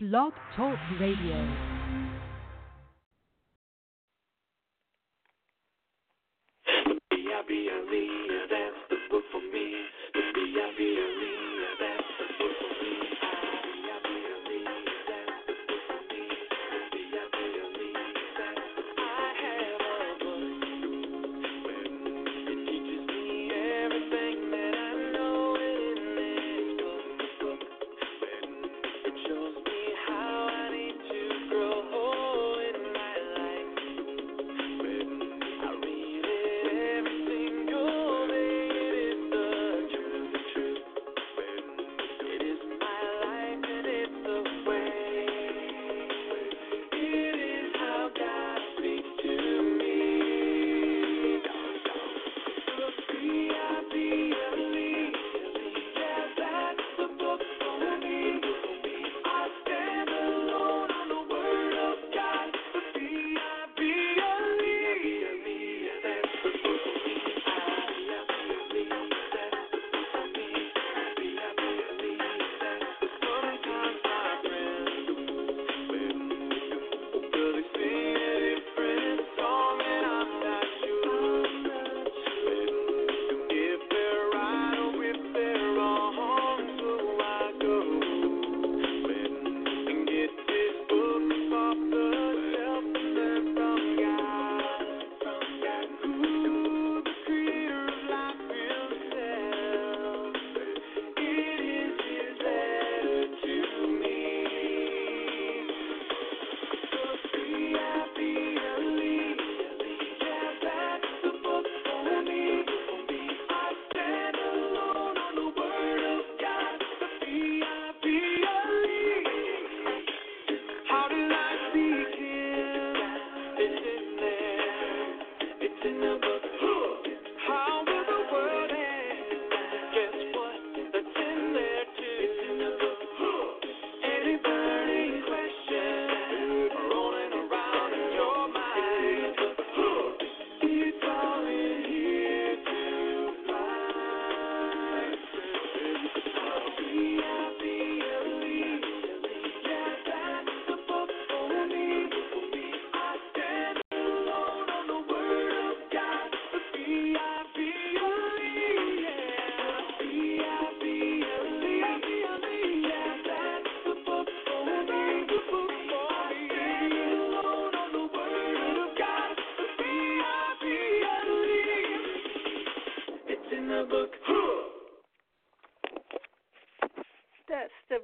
Blog Talk Radio. B-I-B-L-E,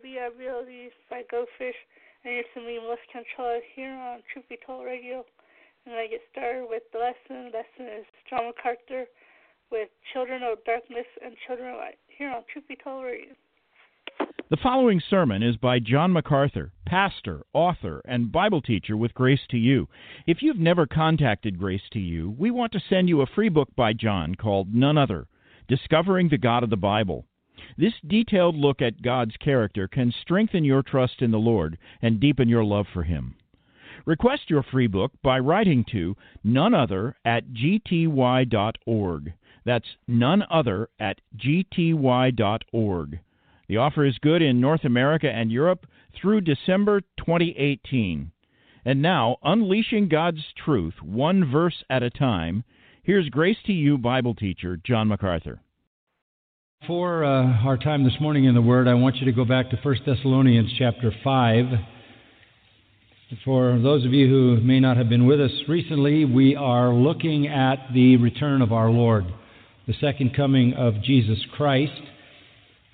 the VRBLE by Go Fish, and it's me, Melissa Controller, here on Truth Be Told Radio. And I get started with the lesson. The lesson is John MacArthur with Children of Darkness and Children of Light, here on Truth Be Told Radio. The following sermon is by John MacArthur, pastor, author, and Bible teacher with Grace to You. If you've never contacted Grace to You, we want to send you a free book by John called None Other Discovering the God of the Bible. This detailed look at God's character can strengthen your trust in the Lord and deepen your love for Him. Request your free book by writing to none other at gty.org. That's none other at gty.org. The offer is good in North America and Europe through December 2018. And now, unleashing God's truth one verse at a time, here's Grace to You Bible teacher John MacArthur. For uh, our time this morning in the Word, I want you to go back to 1 Thessalonians chapter 5. For those of you who may not have been with us recently, we are looking at the return of our Lord, the second coming of Jesus Christ,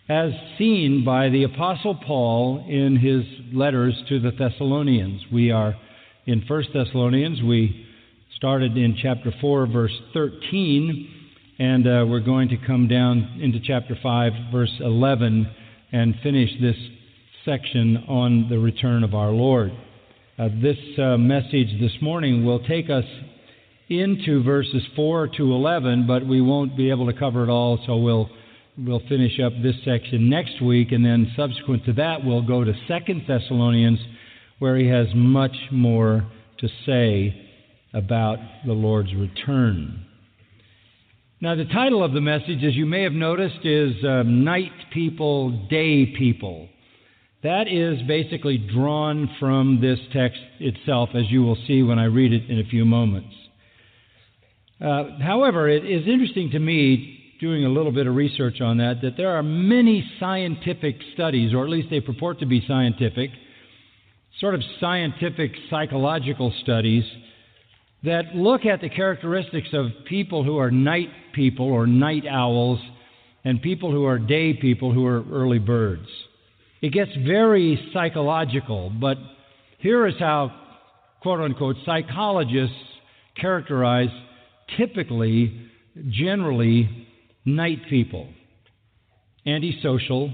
as seen by the Apostle Paul in his letters to the Thessalonians. We are in 1 Thessalonians. We started in chapter 4, verse 13. And uh, we're going to come down into chapter 5, verse 11, and finish this section on the return of our Lord. Uh, this uh, message this morning will take us into verses 4 to 11, but we won't be able to cover it all, so we'll, we'll finish up this section next week, and then subsequent to that, we'll go to 2 Thessalonians, where he has much more to say about the Lord's return. Now, the title of the message, as you may have noticed, is um, Night People, Day People. That is basically drawn from this text itself, as you will see when I read it in a few moments. Uh, however, it is interesting to me, doing a little bit of research on that, that there are many scientific studies, or at least they purport to be scientific, sort of scientific psychological studies, that look at the characteristics of people who are night people or night owls and people who are day people who are early birds. It gets very psychological, but here is how, quote unquote, psychologists characterize typically, generally, night people antisocial,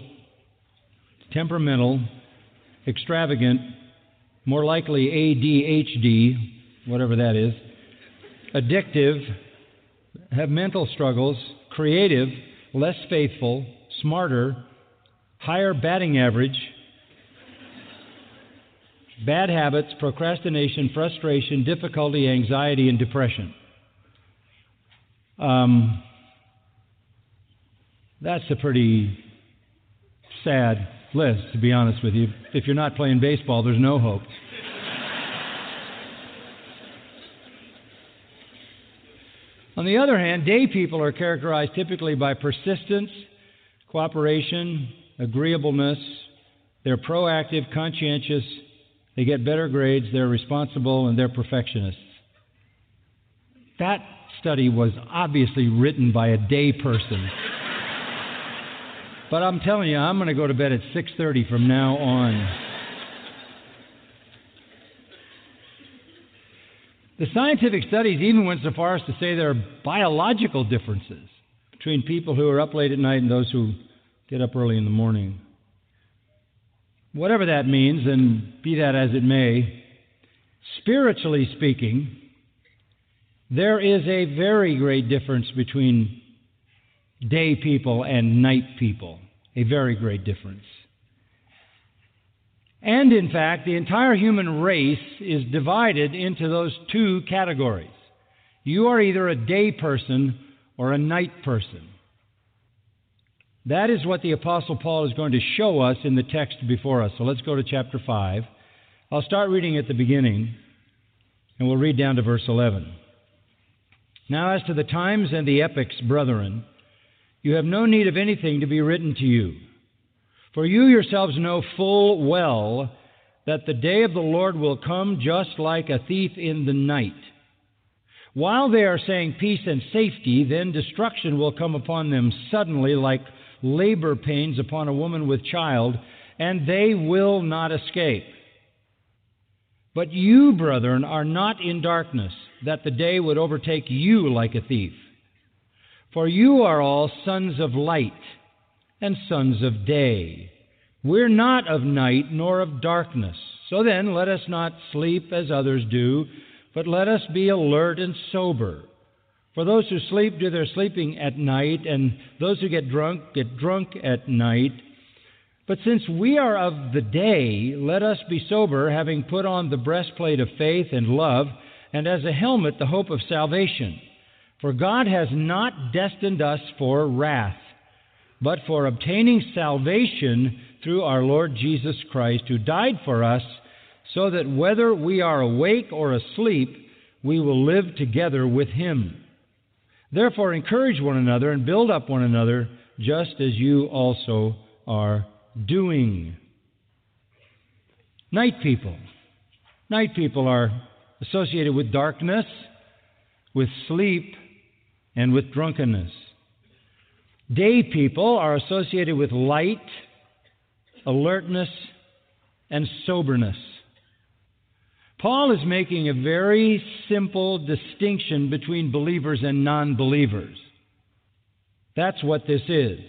temperamental, extravagant, more likely ADHD, whatever that is, addictive, have mental struggles, creative, less faithful, smarter, higher batting average, bad habits, procrastination, frustration, difficulty, anxiety, and depression. Um, that's a pretty sad list, to be honest with you. If you're not playing baseball, there's no hope. On the other hand, day people are characterized typically by persistence, cooperation, agreeableness. They're proactive, conscientious, they get better grades, they're responsible, and they're perfectionists. That study was obviously written by a day person. but I'm telling you, I'm going to go to bed at 6:30 from now on. The scientific studies even went so far as to say there are biological differences between people who are up late at night and those who get up early in the morning. Whatever that means, and be that as it may, spiritually speaking, there is a very great difference between day people and night people. A very great difference. And in fact, the entire human race is divided into those two categories. You are either a day person or a night person. That is what the Apostle Paul is going to show us in the text before us. So let's go to chapter 5. I'll start reading at the beginning, and we'll read down to verse 11. Now, as to the times and the epochs, brethren, you have no need of anything to be written to you for you yourselves know full well that the day of the Lord will come just like a thief in the night. While they are saying peace and safety, then destruction will come upon them suddenly like labor pains upon a woman with child, and they will not escape. But you, brethren, are not in darkness, that the day would overtake you like a thief. For you are all sons of light and sons of day. We're not of night nor of darkness. So then, let us not sleep as others do, but let us be alert and sober. For those who sleep do their sleeping at night, and those who get drunk get drunk at night. But since we are of the day, let us be sober, having put on the breastplate of faith and love, and as a helmet the hope of salvation. For God has not destined us for wrath but for obtaining salvation through our Lord Jesus Christ, who died for us, so that whether we are awake or asleep, we will live together with him. Therefore, encourage one another and build up one another, just as you also are doing. Night people. Night people are associated with darkness, with sleep, and with drunkenness. Day people are associated with light, alertness, and soberness. Paul is making a very simple distinction between believers and non believers. That's what this is.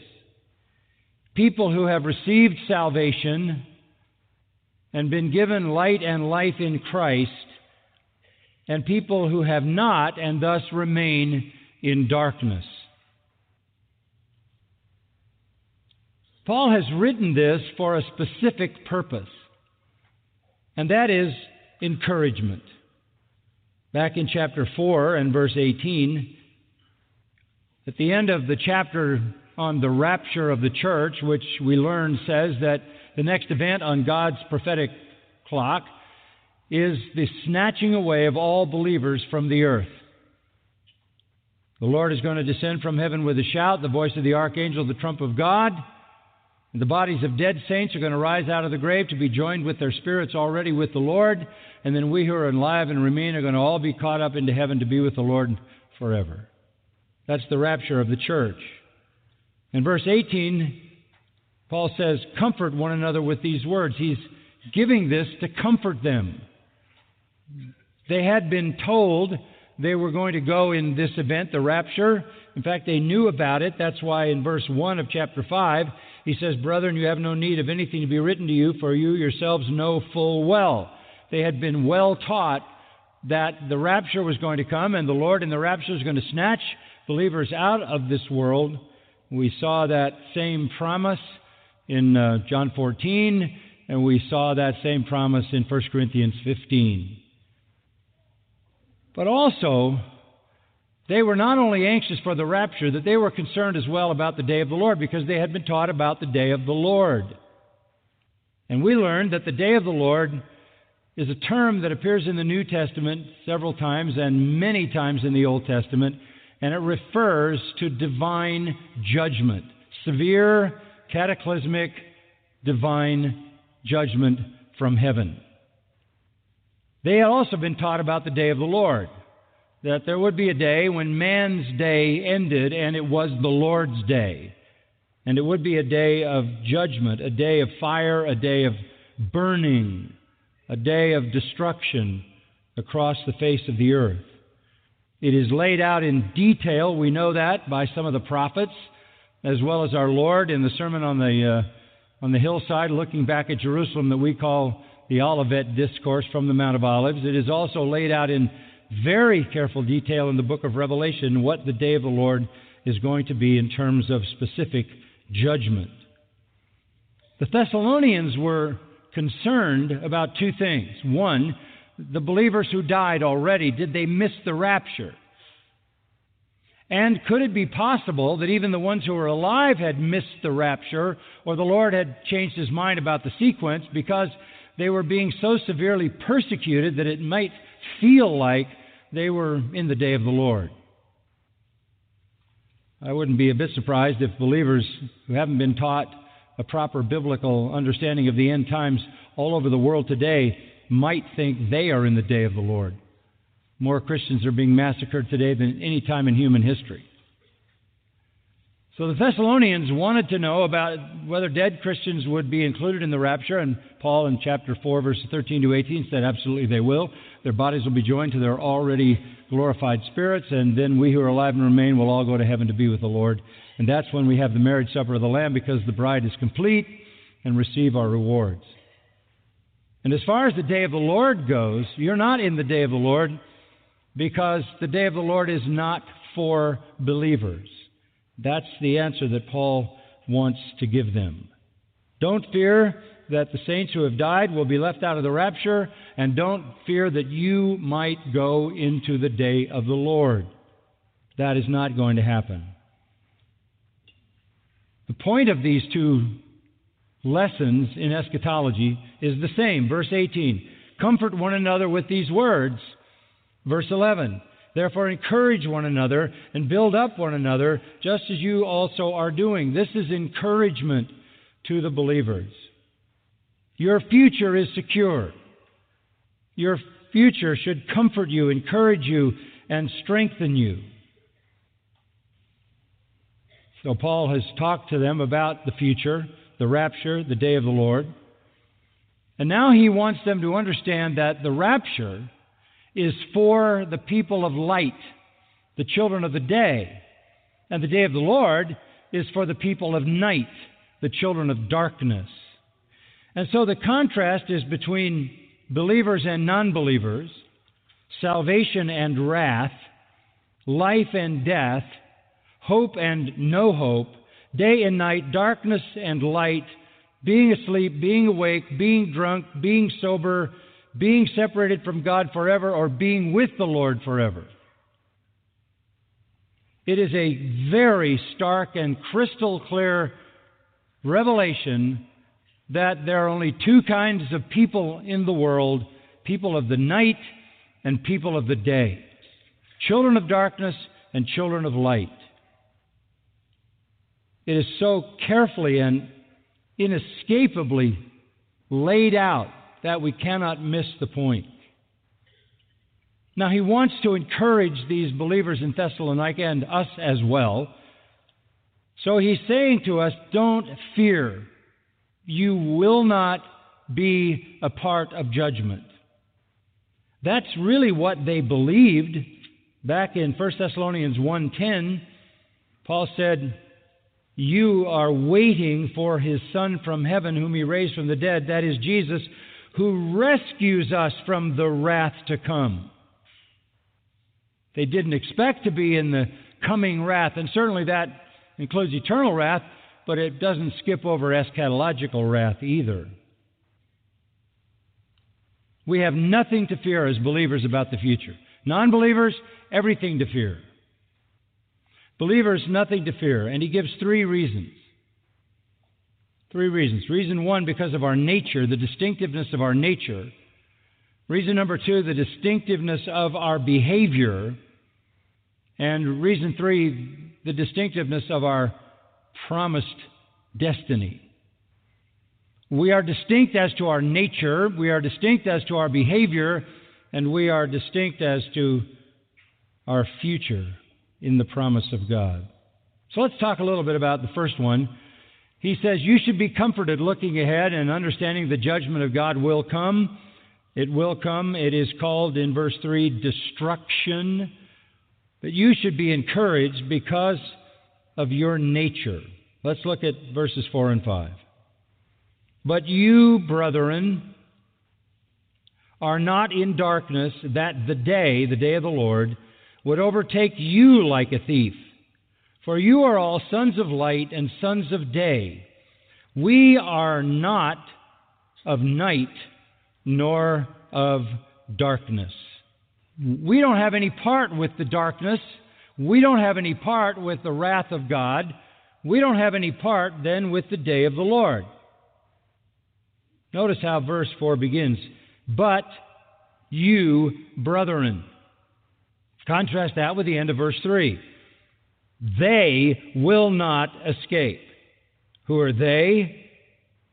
People who have received salvation and been given light and life in Christ, and people who have not and thus remain in darkness. Paul has written this for a specific purpose, and that is encouragement. Back in chapter 4 and verse 18, at the end of the chapter on the rapture of the church, which we learn says that the next event on God's prophetic clock is the snatching away of all believers from the earth. The Lord is going to descend from heaven with a shout, the voice of the archangel, the trump of God. The bodies of dead saints are going to rise out of the grave to be joined with their spirits already with the Lord. And then we who are alive and remain are going to all be caught up into heaven to be with the Lord forever. That's the rapture of the church. In verse 18, Paul says, Comfort one another with these words. He's giving this to comfort them. They had been told they were going to go in this event, the rapture. In fact, they knew about it. That's why in verse 1 of chapter 5, he says, Brethren, you have no need of anything to be written to you, for you yourselves know full well. They had been well taught that the rapture was going to come, and the Lord in the rapture is going to snatch believers out of this world. We saw that same promise in uh, John 14, and we saw that same promise in 1 Corinthians 15. But also, they were not only anxious for the rapture, that they were concerned as well about the day of the Lord because they had been taught about the day of the Lord. And we learned that the day of the Lord is a term that appears in the New Testament several times and many times in the Old Testament, and it refers to divine judgment, severe, cataclysmic, divine judgment from heaven. They had also been taught about the day of the Lord, that there would be a day when man's day ended and it was the Lord's day. And it would be a day of judgment, a day of fire, a day of burning, a day of destruction across the face of the earth. It is laid out in detail, we know that, by some of the prophets, as well as our Lord in the Sermon on the, uh, on the hillside, looking back at Jerusalem, that we call the Olivet Discourse from the Mount of Olives. It is also laid out in very careful detail in the book of Revelation what the day of the Lord is going to be in terms of specific judgment. The Thessalonians were concerned about two things. One, the believers who died already, did they miss the rapture? And could it be possible that even the ones who were alive had missed the rapture, or the Lord had changed his mind about the sequence because they were being so severely persecuted that it might feel like they were in the day of the Lord. I wouldn't be a bit surprised if believers who haven't been taught a proper biblical understanding of the end times all over the world today might think they are in the day of the Lord. More Christians are being massacred today than any time in human history. So the Thessalonians wanted to know about whether dead Christians would be included in the rapture, and Paul in chapter 4, verses 13 to 18 said absolutely they will. Their bodies will be joined to their already glorified spirits, and then we who are alive and remain will all go to heaven to be with the Lord. And that's when we have the marriage supper of the Lamb because the bride is complete and receive our rewards. And as far as the day of the Lord goes, you're not in the day of the Lord because the day of the Lord is not for believers. That's the answer that Paul wants to give them. Don't fear that the saints who have died will be left out of the rapture, and don't fear that you might go into the day of the Lord. That is not going to happen. The point of these two lessons in eschatology is the same. Verse 18 Comfort one another with these words. Verse 11 Therefore, encourage one another and build up one another, just as you also are doing. This is encouragement to the believers. Your future is secure. Your future should comfort you, encourage you, and strengthen you. So, Paul has talked to them about the future, the rapture, the day of the Lord. And now he wants them to understand that the rapture is for the people of light, the children of the day. And the day of the Lord is for the people of night, the children of darkness. And so the contrast is between believers and non believers, salvation and wrath, life and death, hope and no hope, day and night, darkness and light, being asleep, being awake, being drunk, being sober, being separated from God forever or being with the Lord forever. It is a very stark and crystal clear revelation that there are only two kinds of people in the world people of the night and people of the day, children of darkness and children of light. It is so carefully and inescapably laid out that we cannot miss the point. Now, he wants to encourage these believers in Thessalonica and us as well. So he's saying to us, don't fear. You will not be a part of judgment. That's really what they believed. Back in 1 Thessalonians 1:10, Paul said, "You are waiting for his son from heaven whom he raised from the dead, that is Jesus, who rescues us from the wrath to come." They didn't expect to be in the coming wrath, and certainly that includes eternal wrath, but it doesn't skip over eschatological wrath either. We have nothing to fear as believers about the future. Non believers, everything to fear. Believers, nothing to fear. And he gives three reasons. Three reasons. Reason one, because of our nature, the distinctiveness of our nature. Reason number two, the distinctiveness of our behavior. And reason three, the distinctiveness of our promised destiny. We are distinct as to our nature, we are distinct as to our behavior, and we are distinct as to our future in the promise of God. So let's talk a little bit about the first one. He says, You should be comforted looking ahead and understanding the judgment of God will come. It will come. It is called in verse 3 destruction. But you should be encouraged because of your nature. Let's look at verses 4 and 5. But you, brethren, are not in darkness, that the day, the day of the Lord, would overtake you like a thief. For you are all sons of light and sons of day. We are not of night nor of darkness. We don't have any part with the darkness. We don't have any part with the wrath of God. We don't have any part then with the day of the Lord. Notice how verse 4 begins. But you, brethren. Contrast that with the end of verse 3. They will not escape. Who are they?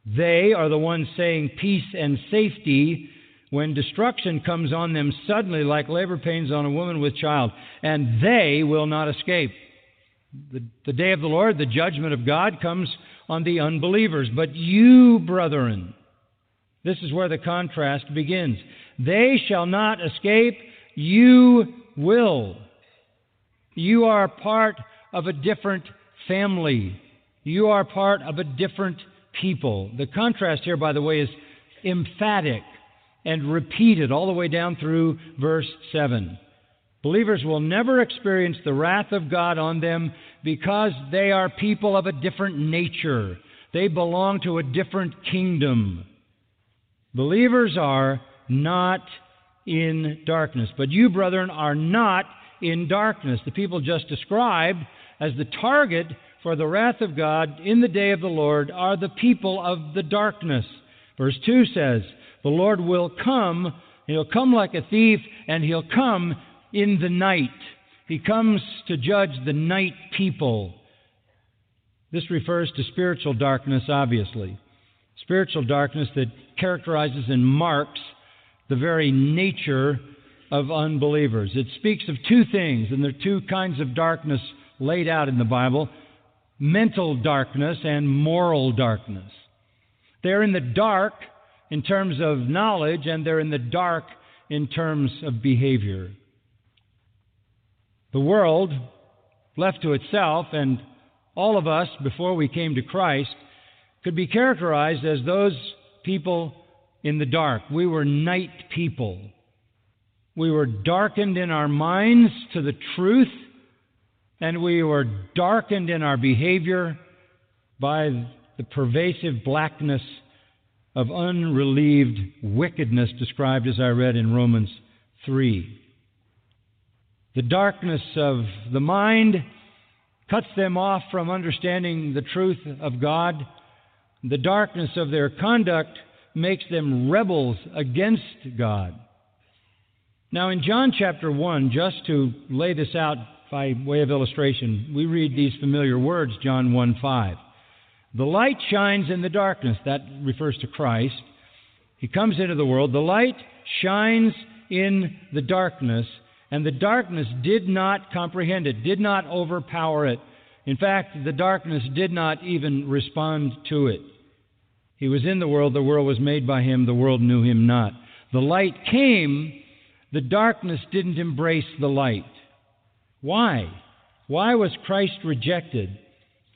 They are the ones saying peace and safety when destruction comes on them suddenly like labor pains on a woman with child, and they will not escape. The, the day of the Lord, the judgment of God, comes on the unbelievers. But you, brethren, this is where the contrast begins. They shall not escape, you will. You are part of a different family. You are part of a different people. The contrast here, by the way, is emphatic and repeated all the way down through verse 7. Believers will never experience the wrath of God on them because they are people of a different nature. They belong to a different kingdom. Believers are not in darkness. But you, brethren, are not in darkness. The people just described as the target for the wrath of God in the day of the Lord are the people of the darkness. Verse 2 says, The Lord will come, he'll come like a thief, and he'll come in the night. He comes to judge the night people. This refers to spiritual darkness, obviously. Spiritual darkness that characterizes and marks the very nature of unbelievers. It speaks of two things, and there are two kinds of darkness laid out in the Bible mental darkness and moral darkness. They're in the dark in terms of knowledge, and they're in the dark in terms of behavior. The world, left to itself, and all of us before we came to Christ, could be characterized as those people in the dark. We were night people. We were darkened in our minds to the truth, and we were darkened in our behavior by the pervasive blackness of unrelieved wickedness described as I read in Romans 3. The darkness of the mind cuts them off from understanding the truth of God The darkness of their conduct makes them rebels against God. Now, in John chapter 1, just to lay this out by way of illustration, we read these familiar words, John 1 5. The light shines in the darkness. That refers to Christ. He comes into the world. The light shines in the darkness, and the darkness did not comprehend it, did not overpower it. In fact, the darkness did not even respond to it. He was in the world, the world was made by him, the world knew him not. The light came, the darkness didn't embrace the light. Why? Why was Christ rejected?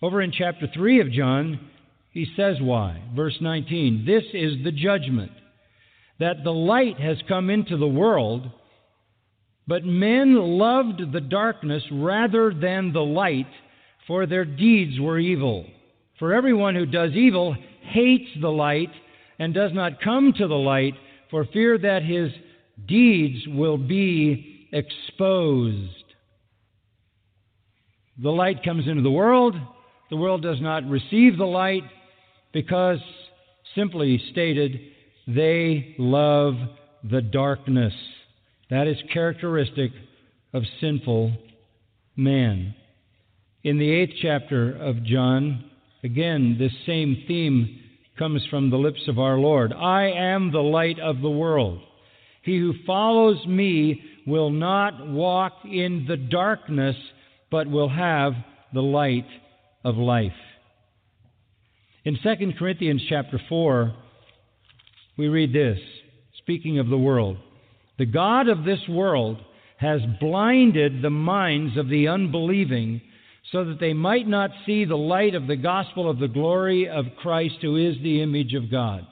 Over in chapter 3 of John, he says why. Verse 19 This is the judgment, that the light has come into the world, but men loved the darkness rather than the light, for their deeds were evil. For everyone who does evil hates the light and does not come to the light for fear that his deeds will be exposed. The light comes into the world. The world does not receive the light because, simply stated, they love the darkness. That is characteristic of sinful man. In the eighth chapter of John, Again, this same theme comes from the lips of our Lord. I am the light of the world. He who follows me will not walk in the darkness, but will have the light of life. In 2 Corinthians chapter 4, we read this, speaking of the world. The God of this world has blinded the minds of the unbelieving so that they might not see the light of the gospel of the glory of Christ, who is the image of God.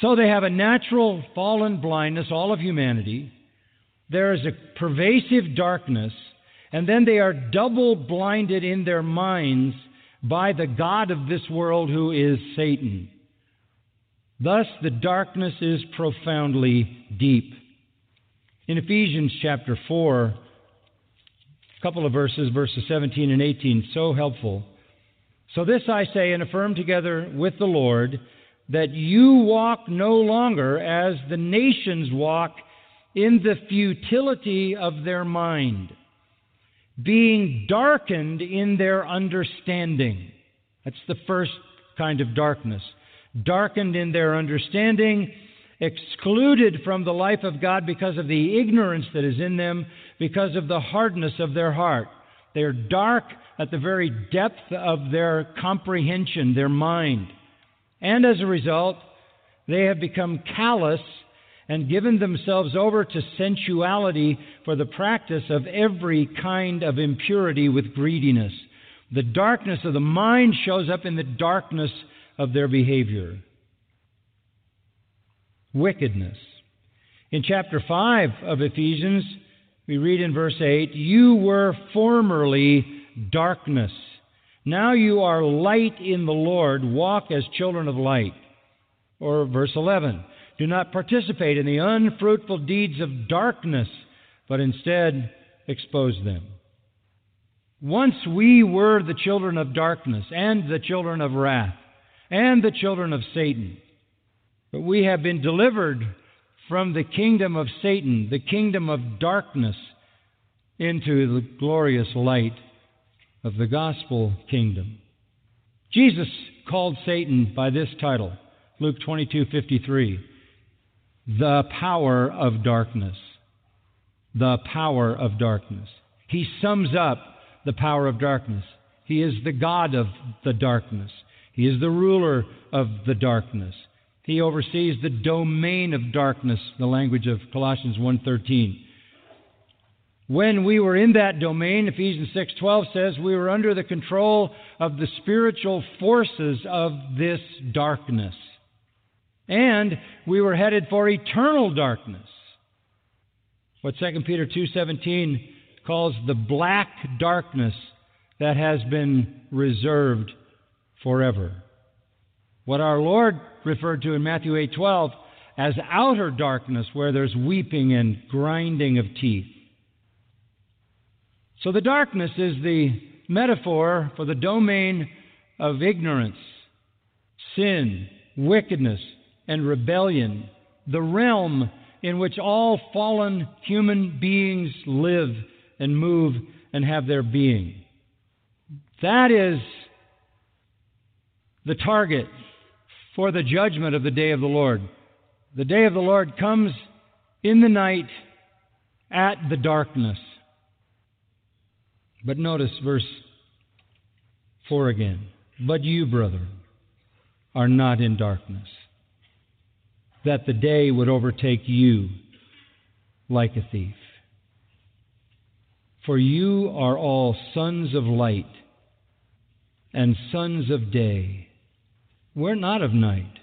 So they have a natural fallen blindness, all of humanity. There is a pervasive darkness, and then they are double blinded in their minds by the God of this world, who is Satan. Thus, the darkness is profoundly deep. In Ephesians chapter 4, a couple of verses, verses 17 and 18, so helpful. So this I say and affirm together with the Lord that you walk no longer as the nations walk in the futility of their mind, being darkened in their understanding. That's the first kind of darkness. Darkened in their understanding, excluded from the life of God because of the ignorance that is in them, because of the hardness of their heart. They are dark at the very depth of their comprehension, their mind. And as a result, they have become callous and given themselves over to sensuality for the practice of every kind of impurity with greediness. The darkness of the mind shows up in the darkness of their behavior. Wickedness. In chapter 5 of Ephesians, we read in verse 8, You were formerly darkness. Now you are light in the Lord. Walk as children of light. Or verse 11, Do not participate in the unfruitful deeds of darkness, but instead expose them. Once we were the children of darkness and the children of wrath and the children of Satan. But we have been delivered from the kingdom of Satan, the kingdom of darkness, into the glorious light of the gospel kingdom. Jesus called Satan by this title, Luke 22:53, the power of darkness. The power of darkness. He sums up the power of darkness. He is the God of the darkness. He is the ruler of the darkness. He oversees the domain of darkness, the language of Colossians 1:13. When we were in that domain, Ephesians 6:12 says we were under the control of the spiritual forces of this darkness. And we were headed for eternal darkness. What 2 Peter 2:17 calls the black darkness that has been reserved forever. What our Lord referred to in Matthew 8:12 as outer darkness where there's weeping and grinding of teeth. So the darkness is the metaphor for the domain of ignorance, sin, wickedness, and rebellion, the realm in which all fallen human beings live and move and have their being. That is the target for the judgment of the day of the Lord. The day of the Lord comes in the night at the darkness. But notice verse 4 again. But you, brother, are not in darkness, that the day would overtake you like a thief. For you are all sons of light and sons of day. We're not of night,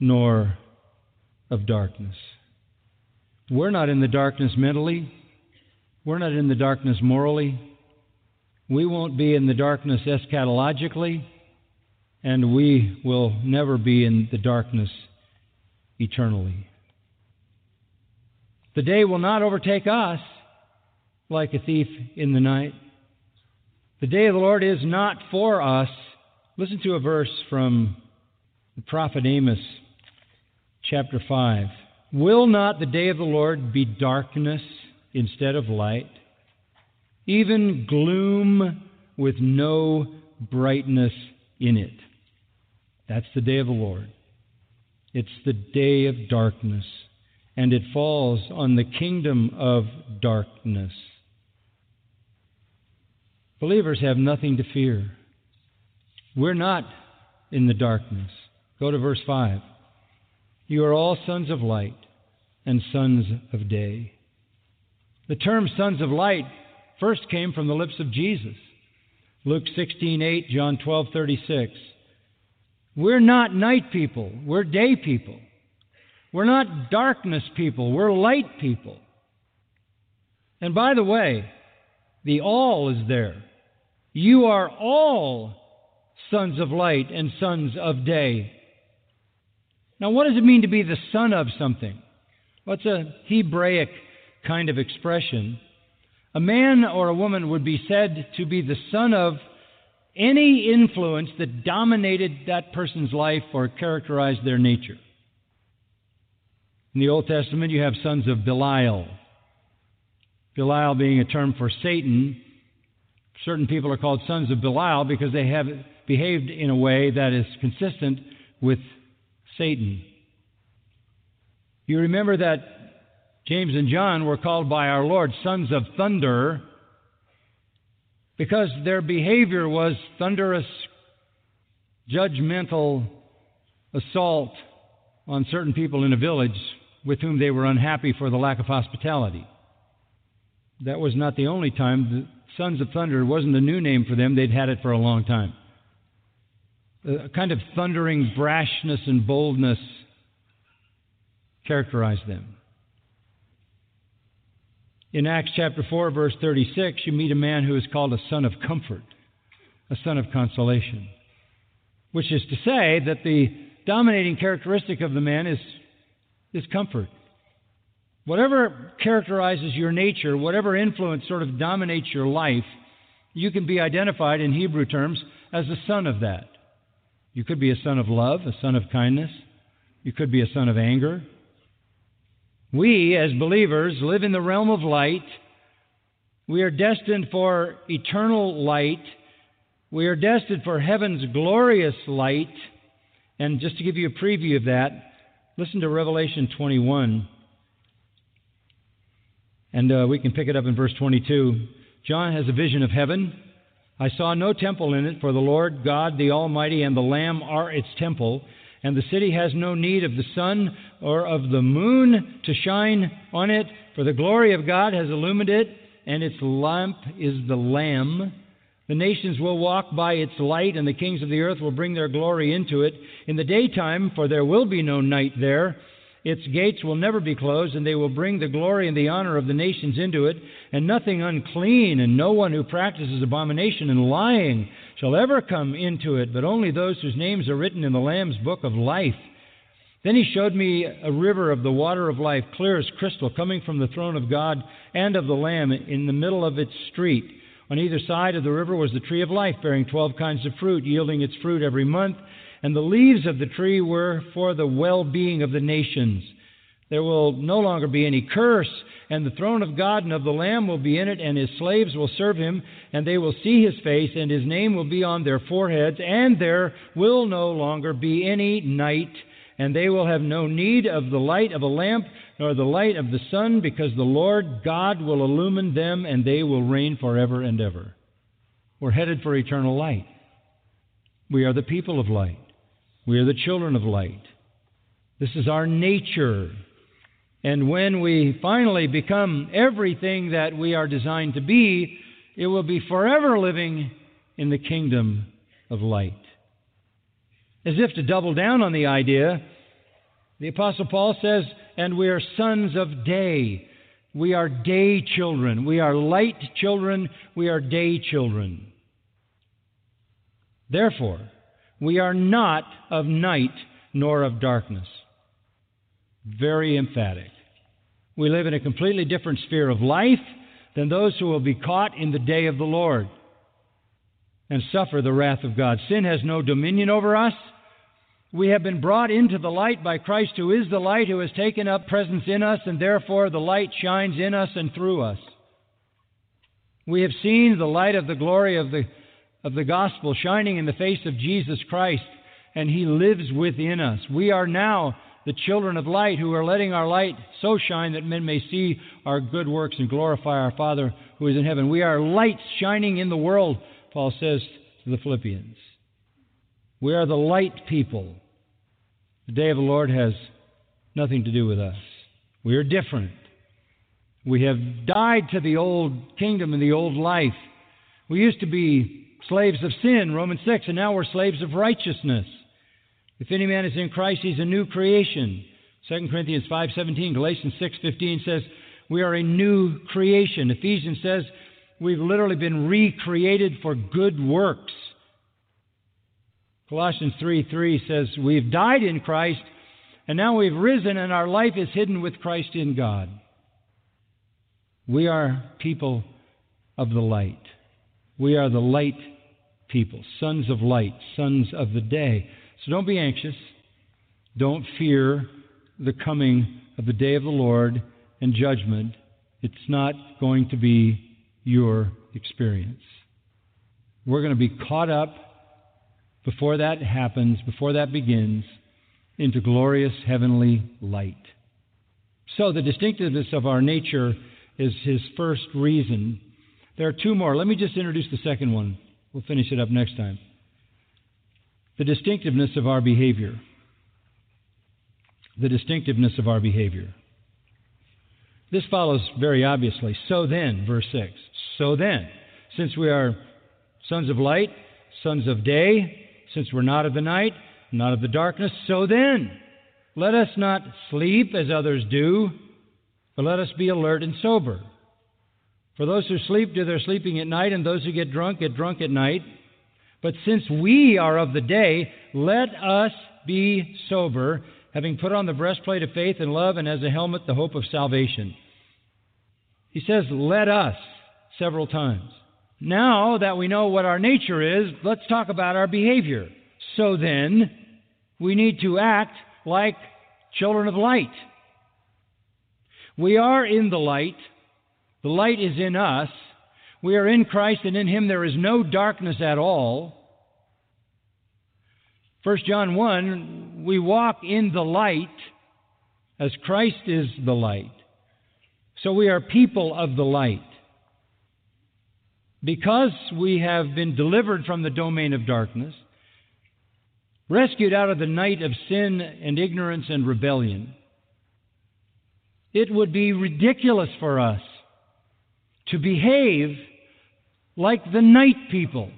nor of darkness. We're not in the darkness mentally. We're not in the darkness morally. We won't be in the darkness eschatologically. And we will never be in the darkness eternally. The day will not overtake us like a thief in the night. The day of the Lord is not for us. Listen to a verse from the prophet Amos, chapter 5. Will not the day of the Lord be darkness instead of light? Even gloom with no brightness in it. That's the day of the Lord. It's the day of darkness, and it falls on the kingdom of darkness. Believers have nothing to fear. We're not in the darkness. Go to verse 5. You are all sons of light and sons of day. The term sons of light first came from the lips of Jesus. Luke 16:8, John 12:36. We're not night people, we're day people. We're not darkness people, we're light people. And by the way, the all is there. You are all sons of light and sons of day. Now, what does it mean to be the son of something? Well, a Hebraic kind of expression. A man or a woman would be said to be the son of any influence that dominated that person's life or characterized their nature. In the Old Testament, you have sons of Belial. Belial being a term for Satan. Certain people are called sons of Belial because they have behaved in a way that is consistent with Satan. You remember that James and John were called by our Lord sons of thunder because their behavior was thunderous, judgmental assault on certain people in a village with whom they were unhappy for the lack of hospitality. That was not the only time. The Sons of Thunder wasn't a new name for them, they'd had it for a long time. A kind of thundering brashness and boldness characterized them. In Acts chapter 4, verse 36, you meet a man who is called a son of comfort, a son of consolation, which is to say that the dominating characteristic of the man is, is comfort. Whatever characterizes your nature, whatever influence sort of dominates your life, you can be identified in Hebrew terms as a son of that. You could be a son of love, a son of kindness. You could be a son of anger. We, as believers, live in the realm of light. We are destined for eternal light. We are destined for heaven's glorious light. And just to give you a preview of that, listen to Revelation 21. And uh, we can pick it up in verse 22. John has a vision of heaven. I saw no temple in it, for the Lord God, the Almighty, and the Lamb are its temple and the city has no need of the sun or of the moon to shine on it, for the glory of God has illumined it, and its lamp is the Lamb. The nations will walk by its light, and the kings of the earth will bring their glory into it. In the daytime, for there will be no night there, its gates will never be closed, and they will bring the glory and the honor of the nations into it, and nothing unclean, and no one who practices abomination and lying shall ever come into it, but only those whose names are written in the Lamb's book of life. Then he showed me a river of the water of life, clear as crystal, coming from the throne of God and of the Lamb in the middle of its street. On either side of the river was the tree of life, bearing twelve kinds of fruit, yielding its fruit every month. And the leaves of the tree were for the well being of the nations. There will no longer be any curse, and the throne of God and of the Lamb will be in it, and his slaves will serve him, and they will see his face, and his name will be on their foreheads, and there will no longer be any night, and they will have no need of the light of a lamp, nor the light of the sun, because the Lord God will illumine them, and they will reign forever and ever. We're headed for eternal light. We are the people of light. We are the children of light. This is our nature. And when we finally become everything that we are designed to be, it will be forever living in the kingdom of light. As if to double down on the idea, the Apostle Paul says, and we are sons of day. We are day children. We are light children. We are day children. Therefore, we are not of night nor of darkness. Very emphatic. We live in a completely different sphere of life than those who will be caught in the day of the Lord and suffer the wrath of God. Sin has no dominion over us. We have been brought into the light by Christ, who is the light, who has taken up presence in us, and therefore the light shines in us and through us. We have seen the light of the glory of the, of the gospel shining in the face of Jesus Christ, and he lives within us. We are now the children of light who are letting our light so shine that men may see our good works and glorify our Father who is in heaven. We are lights shining in the world, Paul says to the Philippians. We are the light people. The day of the Lord has nothing to do with us. We are different. We have died to the old kingdom and the old life. We used to be slaves of sin, Romans 6, and now we're slaves of righteousness. If any man is in Christ, he's a new creation. 2 Corinthians 5:17, Galatians 6:15 says we are a new creation. Ephesians says we've literally been recreated for good works. Colossians 3:3 says we've died in Christ and now we've risen and our life is hidden with Christ in God. We are people of the light. We are the light people, sons of light, sons of the day. So don't be anxious. Don't fear the coming of the day of the Lord and judgment. It's not going to be your experience. We're going to be caught up before that happens, before that begins, into glorious heavenly light. So, the distinctiveness of our nature is his first reason. There are two more. Let me just introduce the second one. We'll finish it up next time the distinctiveness of our behavior. The distinctiveness of our behavior. This follows very obviously. So then, verse 6. So then, since we are sons of light, sons of day, since we're not of the night, not of the darkness, so then, let us not sleep as others do, but let us be alert and sober. For those who sleep do their sleeping at night, and those who get drunk get drunk at night. But since we are of the day, let us be sober, having put on the breastplate of faith and love, and as a helmet the hope of salvation. He says, let us, several times. Now that we know what our nature is, let's talk about our behavior. So then, we need to act like children of light. We are in the light, the light is in us. We are in Christ, and in Him there is no darkness at all. 1 John 1 we walk in the light as Christ is the light. So we are people of the light. Because we have been delivered from the domain of darkness, rescued out of the night of sin and ignorance and rebellion, it would be ridiculous for us to behave like the night people.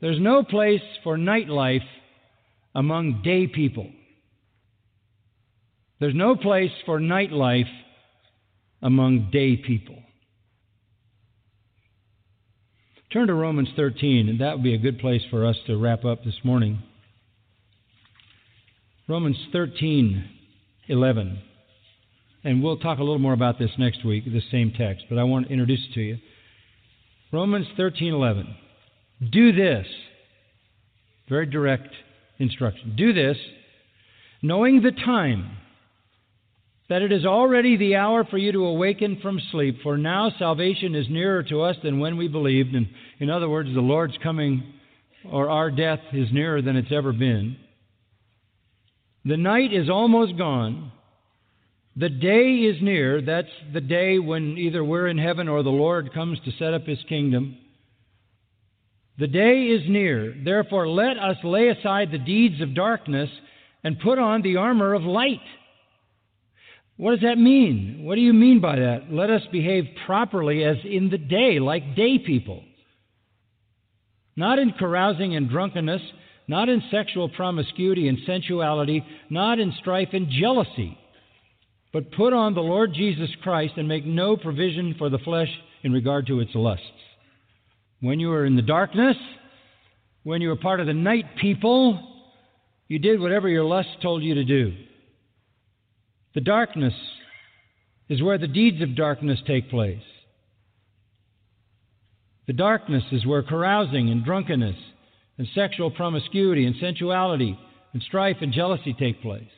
There's no place for nightlife among day people. There's no place for nightlife among day people. Turn to Romans 13, and that would be a good place for us to wrap up this morning. Romans 13, 11. And we'll talk a little more about this next week, the same text, but I want to introduce it to you. Romans 13:11. Do this. Very direct instruction. Do this, knowing the time, that it is already the hour for you to awaken from sleep, for now salvation is nearer to us than when we believed. And in other words, the Lord's coming or our death is nearer than it's ever been. The night is almost gone. The day is near. That's the day when either we're in heaven or the Lord comes to set up his kingdom. The day is near. Therefore, let us lay aside the deeds of darkness and put on the armor of light. What does that mean? What do you mean by that? Let us behave properly as in the day, like day people. Not in carousing and drunkenness, not in sexual promiscuity and sensuality, not in strife and jealousy, but put on the Lord Jesus Christ and make no provision for the flesh in regard to its lusts. When you were in the darkness, when you were part of the night people, you did whatever your lust told you to do. The darkness is where the deeds of darkness take place. The darkness is where carousing and drunkenness and sexual promiscuity and sensuality and strife and jealousy take place.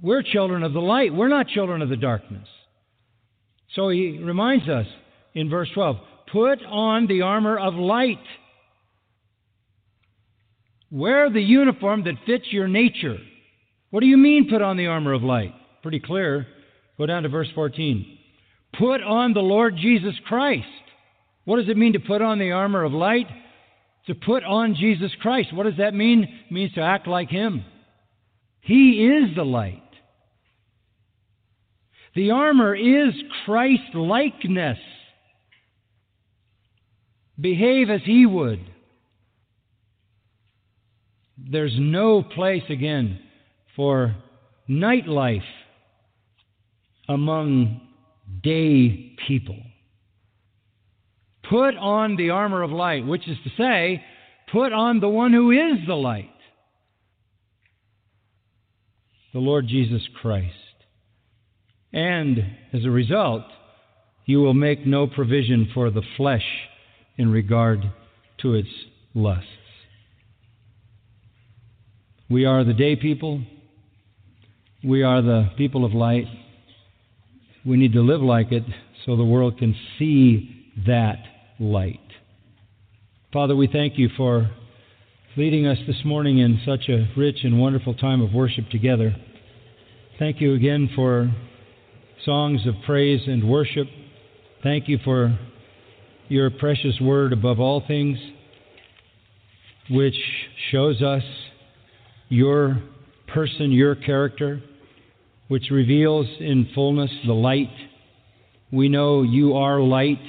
We're children of the light. We're not children of the darkness. So he reminds us in verse 12 put on the armor of light. Wear the uniform that fits your nature. What do you mean, put on the armor of light? Pretty clear. Go down to verse 14. Put on the Lord Jesus Christ. What does it mean to put on the armor of light? To put on Jesus Christ. What does that mean? It means to act like Him. He is the light. The armor is Christ likeness. Behave as He would. There's no place again for nightlife among day people. Put on the armor of light, which is to say, put on the one who is the light, the Lord Jesus Christ. And as a result, you will make no provision for the flesh in regard to its lusts. We are the day people. We are the people of light. We need to live like it so the world can see that light. Father, we thank you for leading us this morning in such a rich and wonderful time of worship together. Thank you again for songs of praise and worship. Thank you for your precious word above all things, which shows us your person, your character which reveals in fullness the light. We know you are light.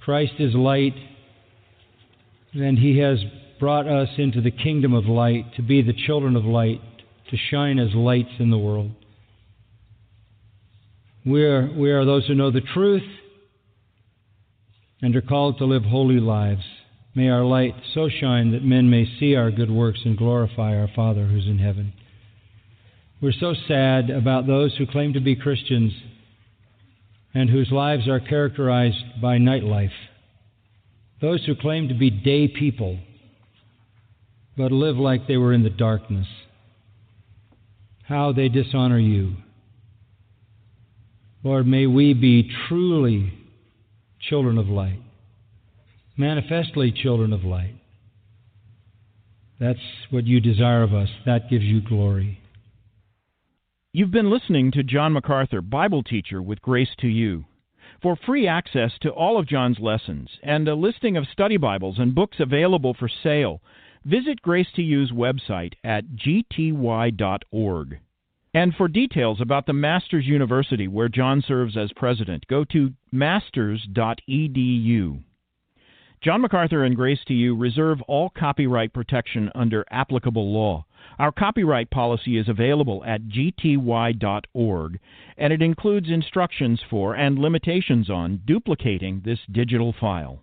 Christ is light, and He has brought us into the kingdom of light to be the children of light, to shine as lights in the world. We are, we are those who know the truth and are called to live holy lives. May our light so shine that men may see our good works and glorify our Father who's in heaven. We're so sad about those who claim to be Christians and whose lives are characterized by nightlife. Those who claim to be day people but live like they were in the darkness. How they dishonor you. Lord, may we be truly children of light, manifestly children of light. That's what you desire of us. That gives you glory. You've been listening to John MacArthur, Bible teacher with Grace to You. For free access to all of John's lessons and a listing of study Bibles and books available for sale, visit Grace to You's website at gty.org. And for details about the Masters University, where John serves as president, go to masters.edu. John MacArthur and Grace to You reserve all copyright protection under applicable law. Our copyright policy is available at gty.org, and it includes instructions for and limitations on duplicating this digital file.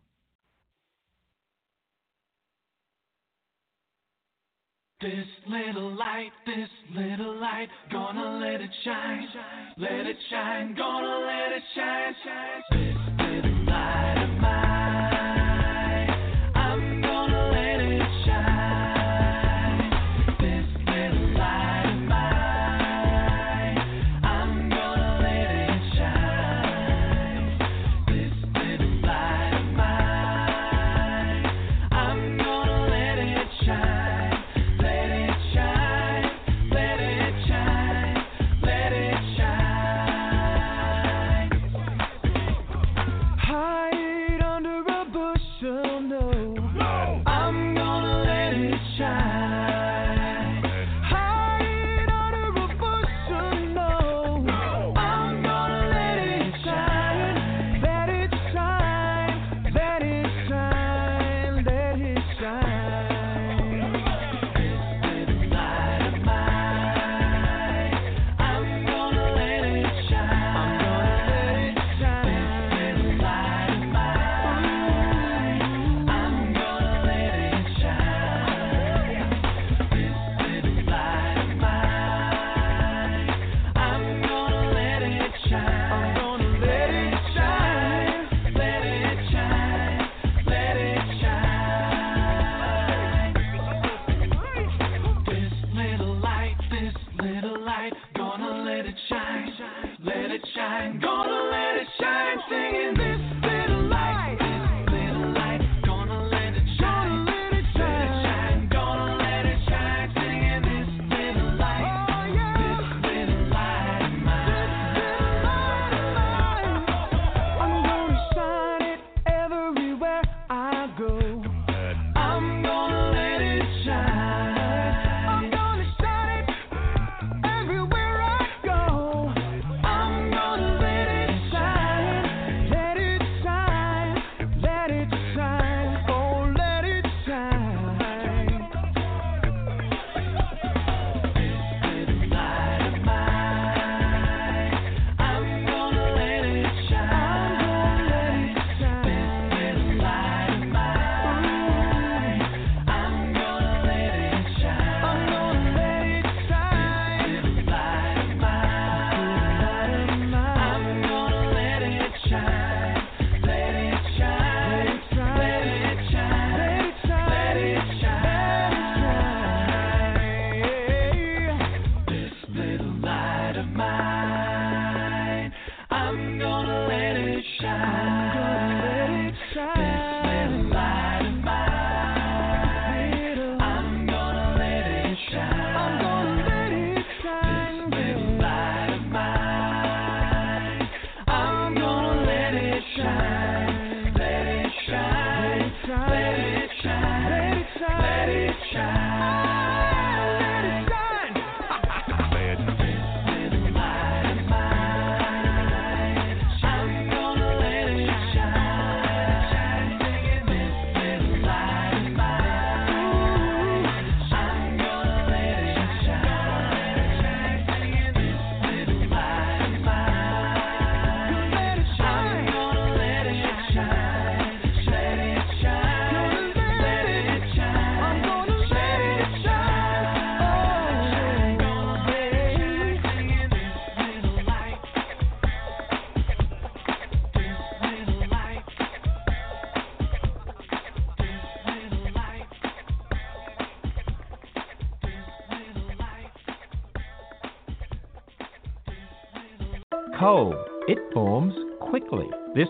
This little light, this little light, gonna let it shine, let it shine, gonna let it shine, shine. this little light.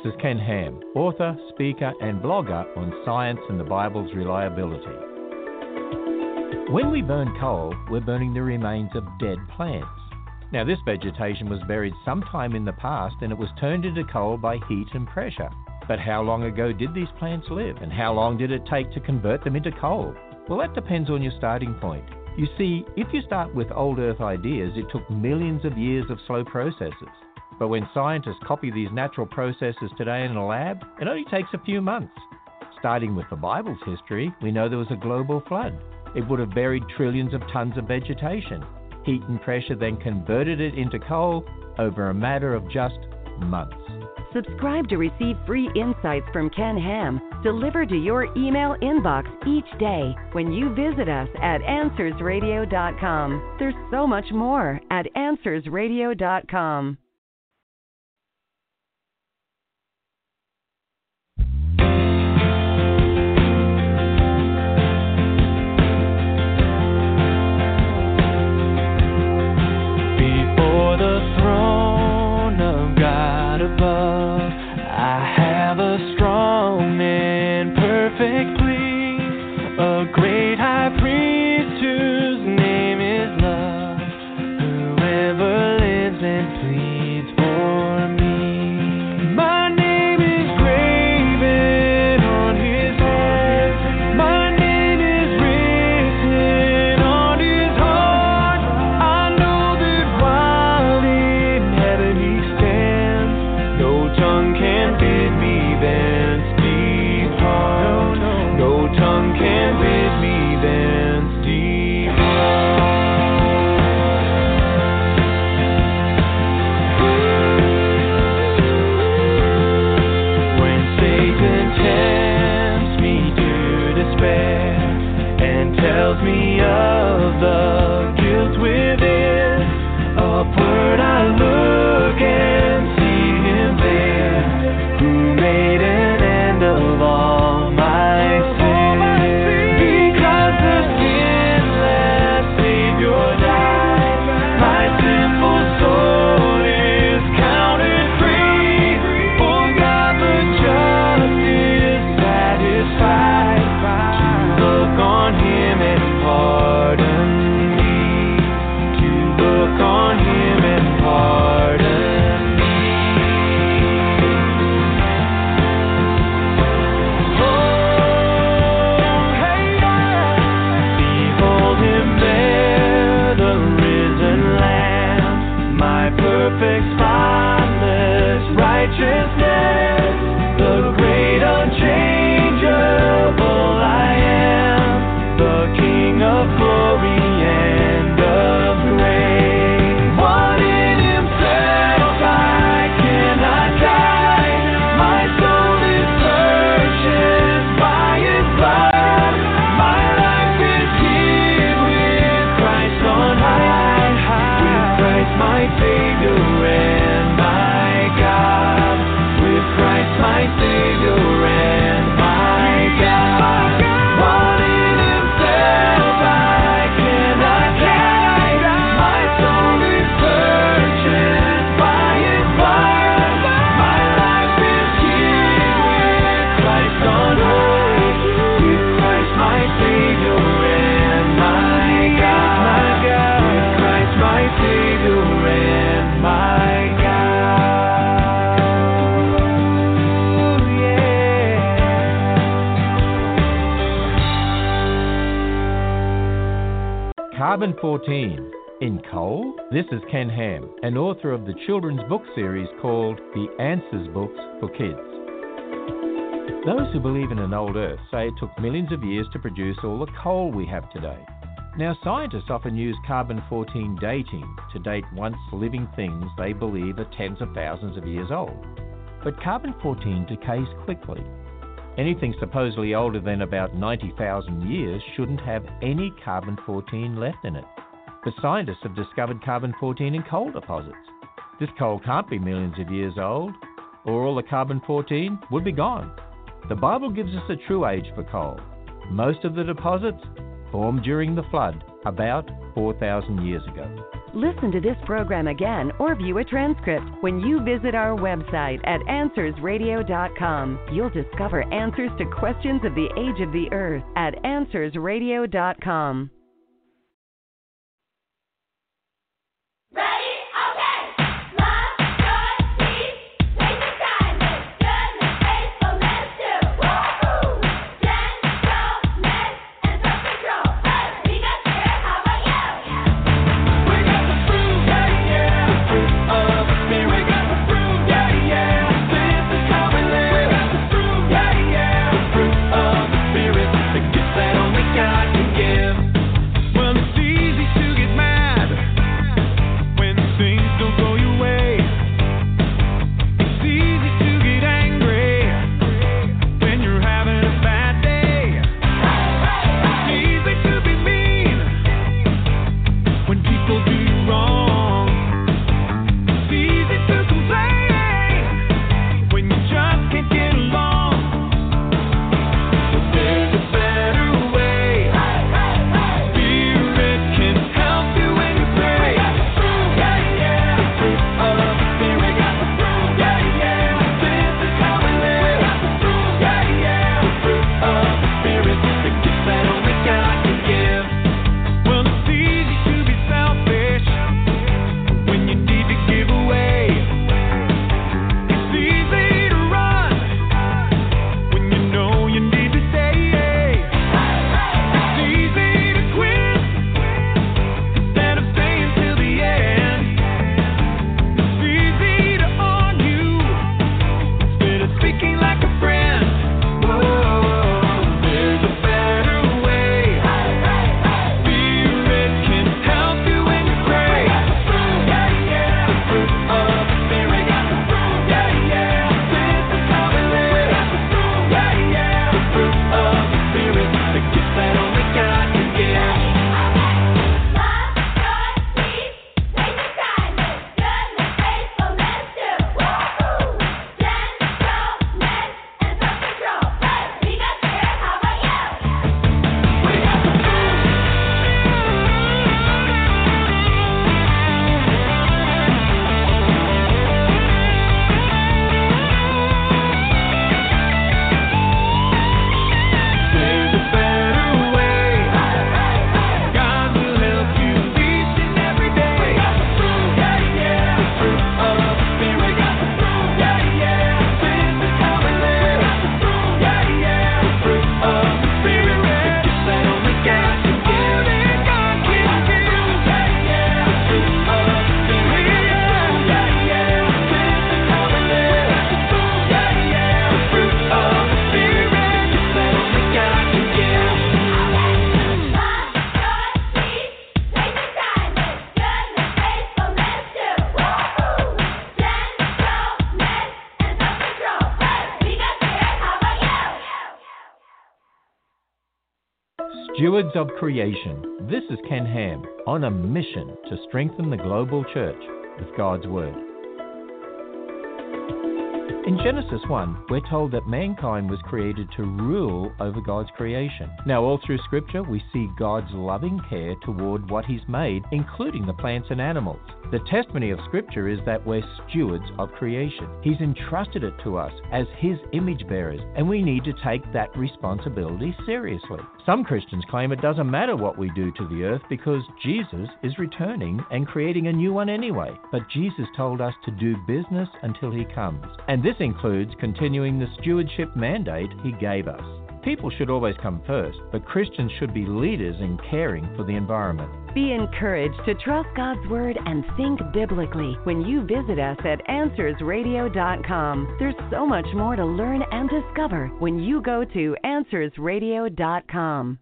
This is Ken Ham, author, speaker, and blogger on science and the Bible's reliability. When we burn coal, we're burning the remains of dead plants. Now, this vegetation was buried sometime in the past and it was turned into coal by heat and pressure. But how long ago did these plants live and how long did it take to convert them into coal? Well, that depends on your starting point. You see, if you start with old earth ideas, it took millions of years of slow processes. But when scientists copy these natural processes today in a lab, it only takes a few months. Starting with the Bible's history, we know there was a global flood. It would have buried trillions of tons of vegetation. Heat and pressure then converted it into coal over a matter of just months. Subscribe to receive free insights from Ken Ham delivered to your email inbox each day when you visit us at AnswersRadio.com. There's so much more at AnswersRadio.com. great 2014. In Coal, this is Ken Ham, an author of the children's book series called The Answers Books for Kids. Those who believe in an old Earth say it took millions of years to produce all the coal we have today. Now, scientists often use carbon 14 dating to date once living things they believe are tens of thousands of years old. But carbon 14 decays quickly Anything supposedly older than about 90,000 years shouldn't have any carbon 14 left in it. But scientists have discovered carbon 14 in coal deposits. This coal can't be millions of years old, or all the carbon 14 would be gone. The Bible gives us a true age for coal. Most of the deposits formed during the flood about 4,000 years ago. Listen to this program again or view a transcript when you visit our website at AnswersRadio.com. You'll discover answers to questions of the age of the earth at AnswersRadio.com. of Creation. This is Ken Ham on a mission to strengthen the global church with God's Word. In Genesis 1, we're told that mankind was created to rule over God's creation. Now, all through Scripture, we see God's loving care toward what He's made, including the plants and animals. The testimony of Scripture is that we're stewards of creation. He's entrusted it to us as His image bearers, and we need to take that responsibility seriously. Some Christians claim it doesn't matter what we do to the earth because Jesus is returning and creating a new one anyway. But Jesus told us to do business until He comes, and this includes continuing the stewardship mandate He gave us. People should always come first, but Christians should be leaders in caring for the environment. Be encouraged to trust God's Word and think biblically when you visit us at AnswersRadio.com. There's so much more to learn and discover when you go to AnswersRadio.com.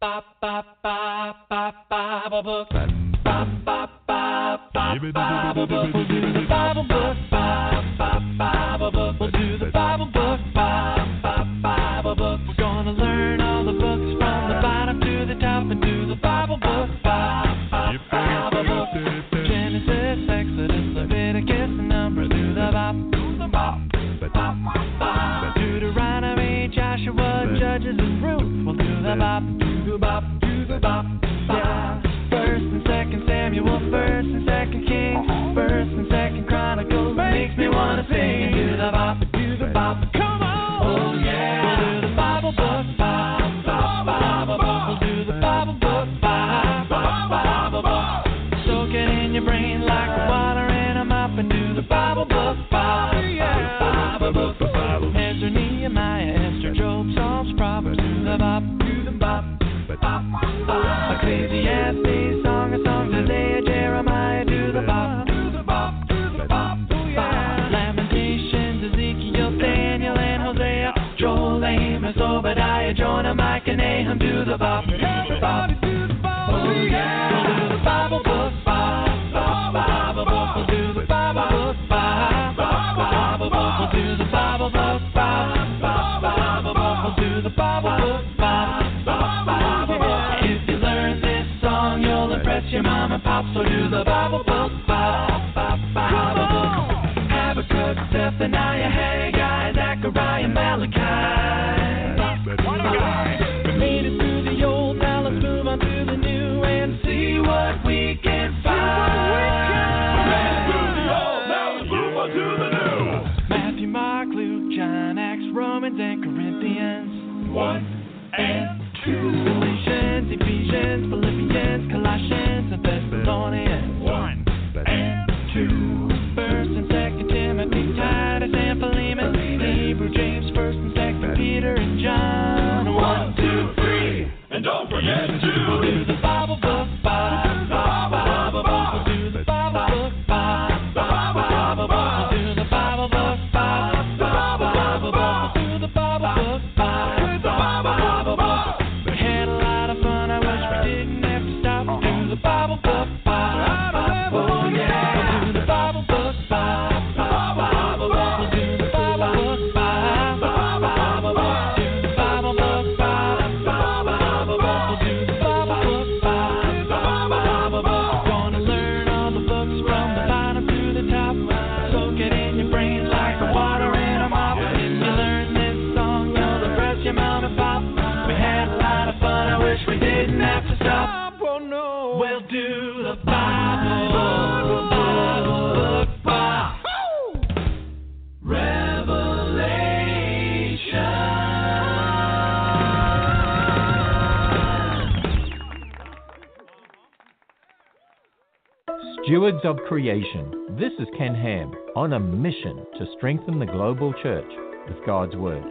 Ba ba ba ba Bible book. Ba ba ba ba Bible book. We'll do the Bible book. Ba ba Bible book. We'll do the Bible book. Bop. Of Creation. This is Ken Ham on a mission to strengthen the global church with God's Word.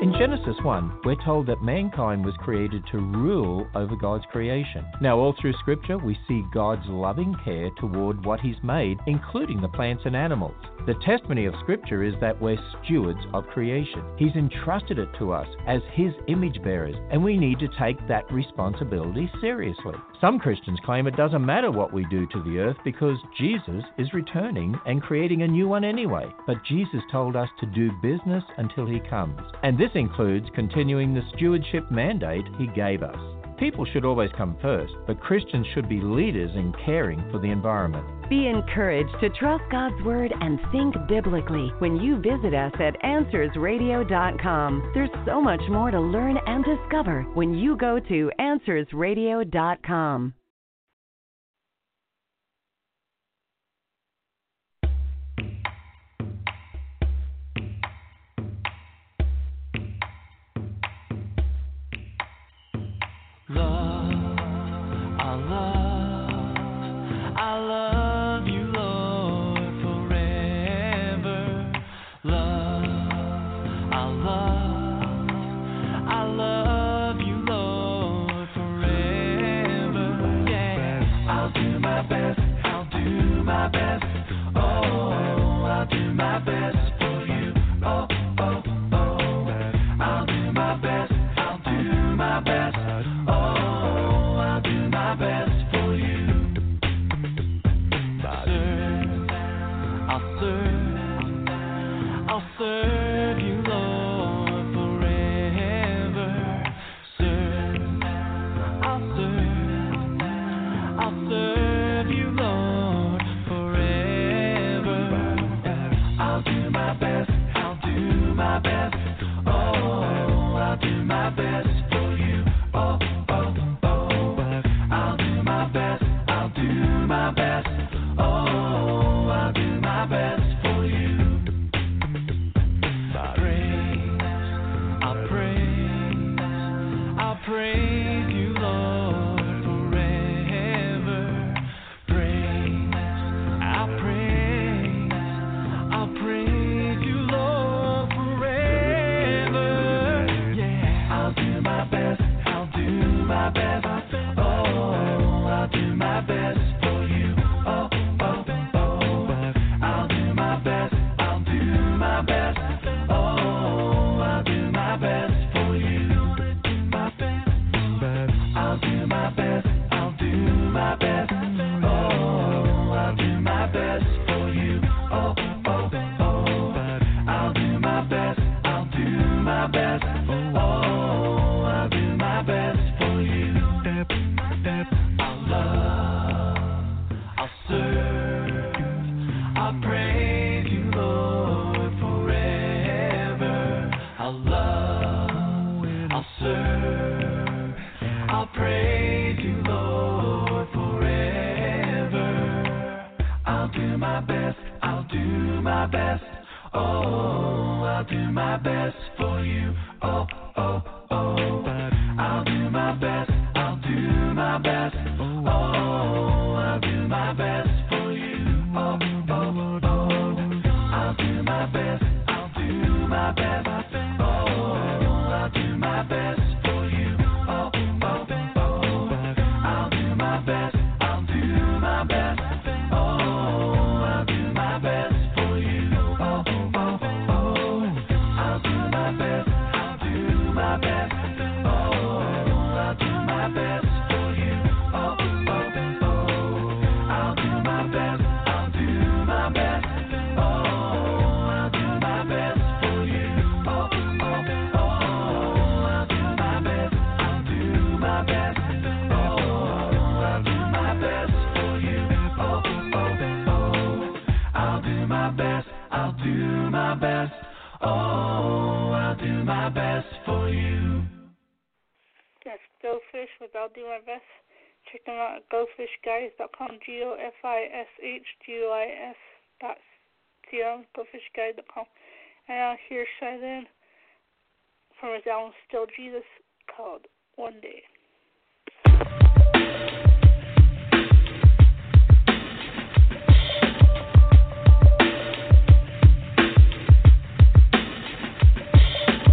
In Genesis 1, we're told that mankind was created to rule over God's creation. Now, all through Scripture, we see God's loving care toward what He's made, including the plants and animals. The testimony of Scripture is that we're stewards of creation. He's entrusted it to us as His image bearers, and we need to take that responsibility seriously. Some Christians claim it doesn't matter what we do to the earth because Jesus is returning and creating a new one anyway. But Jesus told us to do business until he comes. And this includes continuing the stewardship mandate he gave us. People should always come first, but Christians should be leaders in caring for the environment. Be encouraged to trust God's Word and think biblically when you visit us at AnswersRadio.com. There's so much more to learn and discover when you go to AnswersRadio.com. I'll do my best. I S H G U I S dot C M dot com. And now here's Shai Linne from his album Still Jesus called One Day.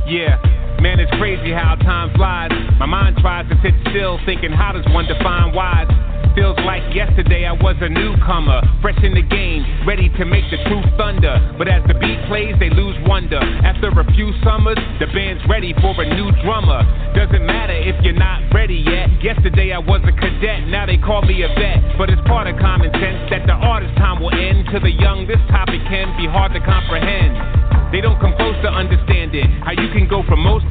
Yeah. Man, it's crazy how time flies. My mind tries to sit still, thinking, how does one define wise? Feels like yesterday I was a newcomer, fresh in the game, ready to make the true thunder. But as the beat plays, they lose wonder. After a few summers, the band's ready for a new drummer. Doesn't matter if you're not ready yet. Yesterday I was a cadet, now they call me a vet. But it's part of common sense that the artist's time will end. To the young, this topic can be hard to comprehend. They don't come close to understanding how you can go from most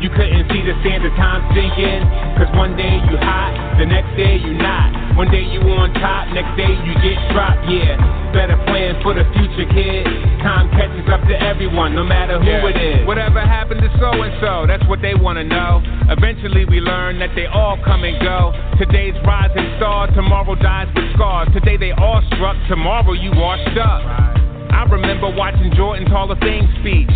You couldn't see the sand of time sinking. Cause one day you hot, the next day you not. One day you on top, next day you get dropped, yeah. Better plan for the future, kid. Time catches up to everyone, no matter who Yeah. it is. Whatever happened to so and so? That's what they wanna know. Eventually we learn that they all come and go. Today's rising star, tomorrow dies with scars. Today they all struck, tomorrow you washed up. I remember watching Jordan's Hall of Fame speech, thinking this is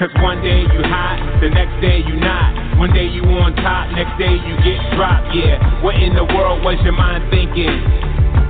Cause one day you hot, the next day you not. One day you on top, next day you get dropped. Yeah, what in the world was your mind thinking?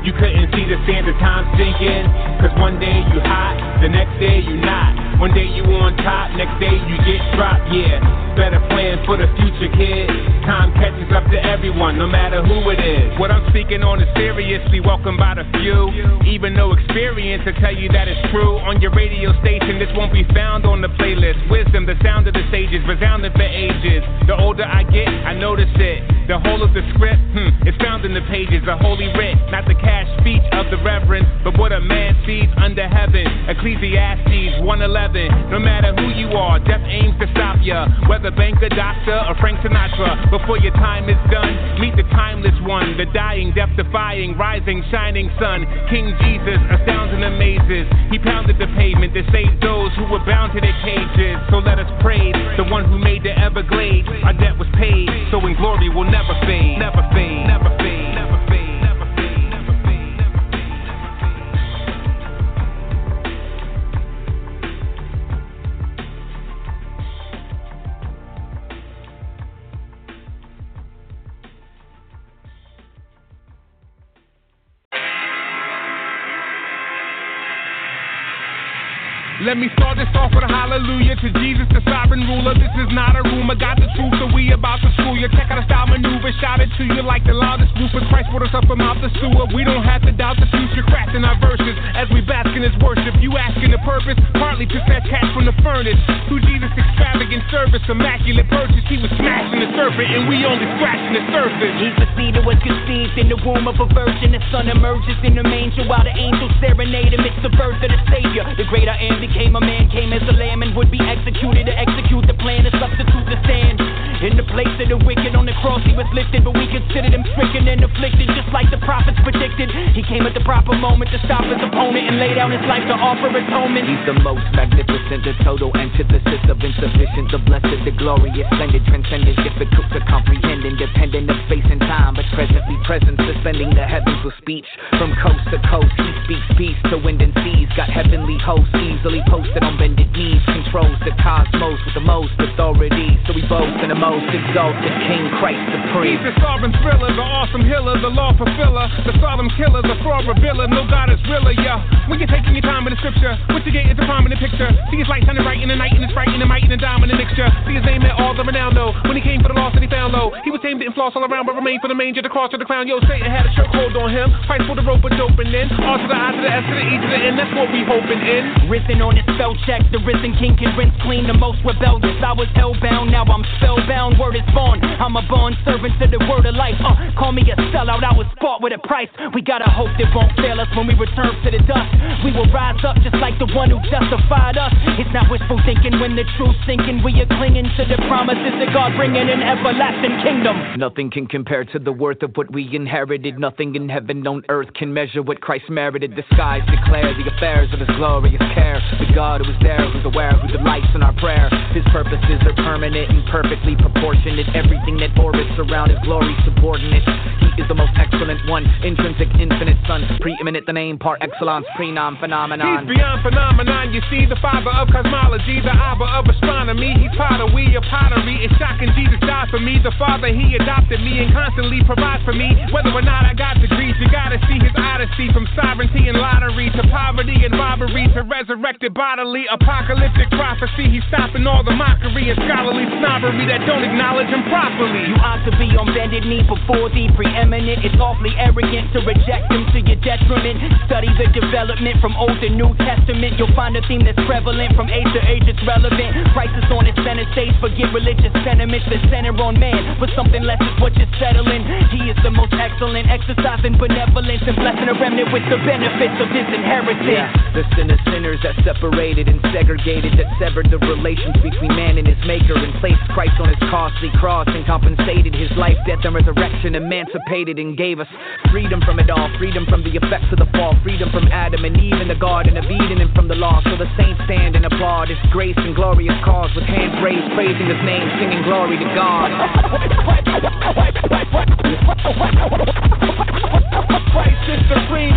You couldn't see the sand of time sinking. Cause one day you hot, the next day you not. One day you on top, next day you get dropped. Yeah, better plan for the future, kid. Time catches up to everyone, no matter who it is. What I'm speaking on is seriously welcomed by the few. Even no experience to tell you that it's true. On your radio station, this won't be found on the playlist. Wisdom, the sound of the sages, resounding for ages. The older I get, I notice it. The whole of the script, hmm, it's found in the pages, a holy writ, not the cash speech of the reverend, but what a man sees under heaven. Ecclesiastes 111. No matter who you are, death aims to stop ya. Whether banker, doctor, or Frank Sinatra. Before your time is done, meet the timeless one, the dying, death defying, rising, shining sun. King Jesus astounds and amazes. He pounded the pavement to save those who were bound to their cages. So let us praise the one who made the Everglades. Our debt was paid, so in glory will never fade, never fade, never fade, Let me start this off with a hallelujah to Jesus, the sovereign ruler. This is not a rumor, got the truth, so we about to school you. Check out a style maneuver, shout it to you like the loudest Rufus Christ brought us up from out the sewer. We don't have to doubt the future, crafting our verses as we bask in his worship. You asking the purpose, partly to snatch cash from the furnace. Through Jesus' extravagant service, immaculate purchase, he was smashing the serpent, and we only scratching the surface. Seed that was conceived in the womb of a virgin. The sun emerges in the manger while the angels serenade him. The birth of the Savior. The great I am became a man, came as a lamb, and would be executed to execute the plan to substitute the stand. In the place of the wicked on the cross, he was lifted, but we considered him stricken and afflicted, just like the prophets predicted. He came at the proper moment to stop his opponent and lay down his life to offer atonement. He's the most magnificent, the total antithesis of insufficient, the blessed, the glorious, splendid, transcendent, difficult to comprehend, independent of space and time, but presently present, suspending the heavens with speech. From coast to coast, he speaks peace to wind and seas, got heavenly hosts easily posted on bended knees, controls the cosmos with the most authority. So we boast in the most exalted King Christ supreme. He's thriller, the awesome healer, the law fulfiller, the solemn killer, the fraud revealer. No God is realer, yeah. When you're taking your time with the scripture, what you get is a prominent picture. See his light shining bright in the night, and it's bright in the might and the diamond mixture. See his name at all the renown, though. When he came for the lost and he found low, he was tamed and floss all around, but remained for the manger, the cross, to the crown. Yo, Satan had a chokehold on him. Fight for the rope, but doping in. R to the I to the S to the E to the N. That's what we hoping in. Risen on his spell check, the risen king can rinse clean the most rebellious. I was hellbound, now I'm spellbound. Word is born. I'm a born servant to the word life. Uh, call me a sellout, I was bought with a price. We gotta hope that won't fail us when we return to the dust. We will rise up just like the one who justified us. It's not wishful thinking when the truth's sinking. We are clinging to the promises of God, bringing an everlasting kingdom. Nothing can compare to the worth of what we inherited. Nothing in heaven on earth can measure what Christ merited. The skies declare the affairs of his glorious care. The God who is there, who's aware, who delights in our prayer. His purposes are permanent and perfectly proportionate. Everything that orbits around his glory subordinate. He is the most excellent one, intrinsic, infinite son, preeminent, the name par excellence, prenom phenomenon. He's beyond phenomenon. You see, the father of cosmology, the abba of astronomy. He's potter, we a pottery. It's shocking Jesus died for me. The father, he adopted me and constantly provides for me. Whether or not I got degrees, you gotta see his odyssey from sovereignty and lottery to poverty and robbery to resurrected bodily. Apocalyptic prophecy. He's stopping all the mockery and scholarly snobbery that don't acknowledge him properly. You ought to be on bended knee before the preeminent. It's awfully arrogant to reject him to your detriment. Study the development from Old to New Testament. You'll find a theme that's prevalent from age to age. It's relevant. Crisis on its center stage. Forget religious sentiments that center on man. But something less is what you're settling. He is the most excellent, exercising benevolence and blessing a remnant with the benefits of his inheritance. Yeah, the sin of sinners that separated and segregated, that severed the relations between man and his maker, and placed Christ on his costly cross and compensated his life, death, and resurrection, emancipated and gave us freedom from it all, freedom from the effects of the fall, freedom from Adam and Eve in the Garden of Eden and from the law. So the saints stand and applaud his grace and glorious cause with hands raised, praising his name, singing glory to God. Christ is supreme.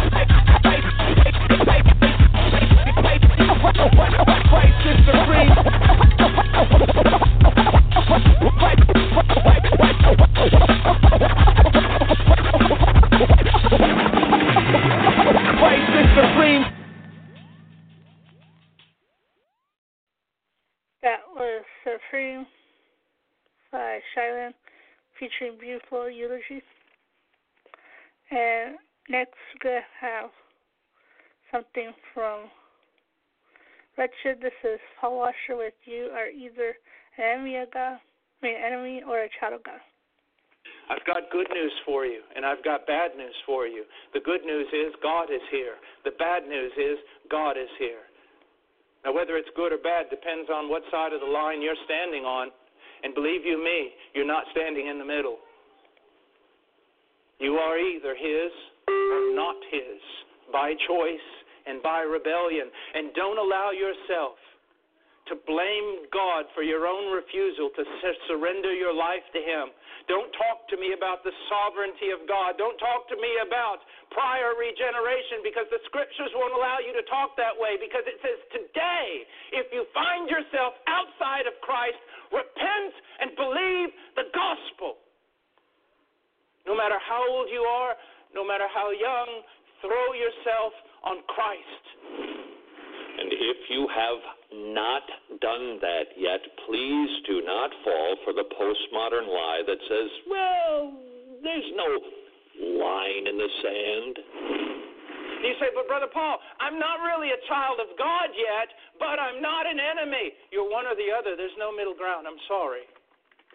Christ is supreme. That was Supreme by Shai Linne featuring Beautiful Eulogy. And next to have something from Wretched. This is Paul Washer with You Are Either an Enemy of God, I mean, enemy or a child of God. I've got good news for you, and I've got bad news for you. The good news is God is here. The bad news is God is here. Now, whether it's good or bad depends on what side of the line you're standing on. And believe you me, you're not standing in the middle. You are either His or not His by choice and by rebellion. And don't allow yourself to blame God for your own refusal to surrender your life to Him. Don't talk to me about the sovereignty of God. Don't talk to me about prior regeneration because the scriptures won't allow you to talk that way because it says today, if you find yourself outside of Christ, repent and believe the gospel. No matter how old you are, no matter how young, throw yourself on Christ. And if you have not done that yet, please do not fall for the postmodern lie that says, well, there's no line in the sand. You say, but Brother Paul, I'm not really a child of God yet, but I'm not an enemy. You're one or the other. There's no middle ground. I'm sorry.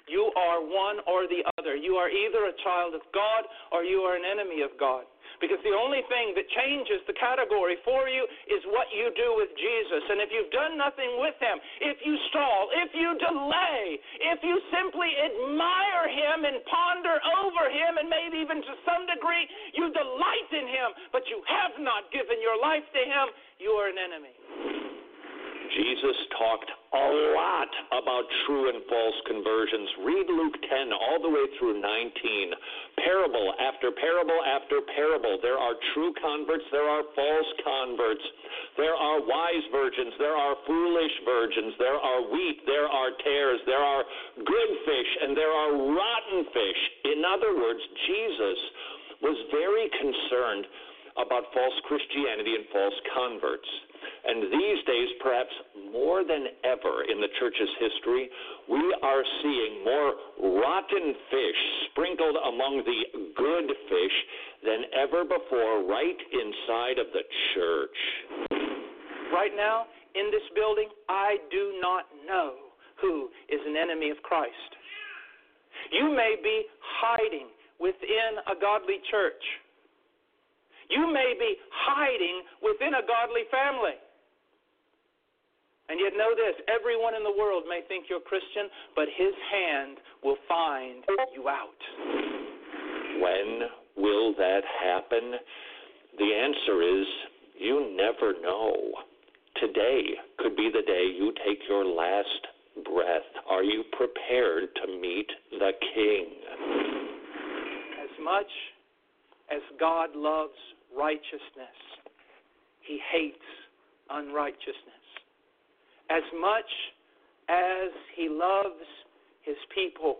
You are one or the other. You are either a child of God or you are an enemy of God. Because the only thing that changes the category for you is what you do with Jesus. And if you've done nothing with him, if you stall, if you delay, if you simply admire him and ponder over him, and maybe even to some degree you delight in him, but you have not given your life to him, you are an enemy. Jesus talked a lot about true and false conversions. Read Luke 10 all the way through 19. Parable after parable after parable. There are true converts, there are false converts. There are wise virgins, there are foolish virgins, there are wheat, there are tares, there are good fish, and there are rotten fish. In other words, Jesus was very concerned about false Christianity and false converts. And these days, perhaps more than ever in the church's history, we are seeing more rotten fish sprinkled among the good fish than ever before right inside of the church. Right now, in this building, I do not know who is an enemy of Christ. You may be hiding within a godly church. You may be hiding within a godly family. And yet, know this everyone in the world may think you're Christian, but his hand will find you out. When will that happen? The answer is you never know. Today could be the day you take your last breath. Are you prepared to meet the King? As much as God loves righteousness, he hates unrighteousness as much as he loves his people,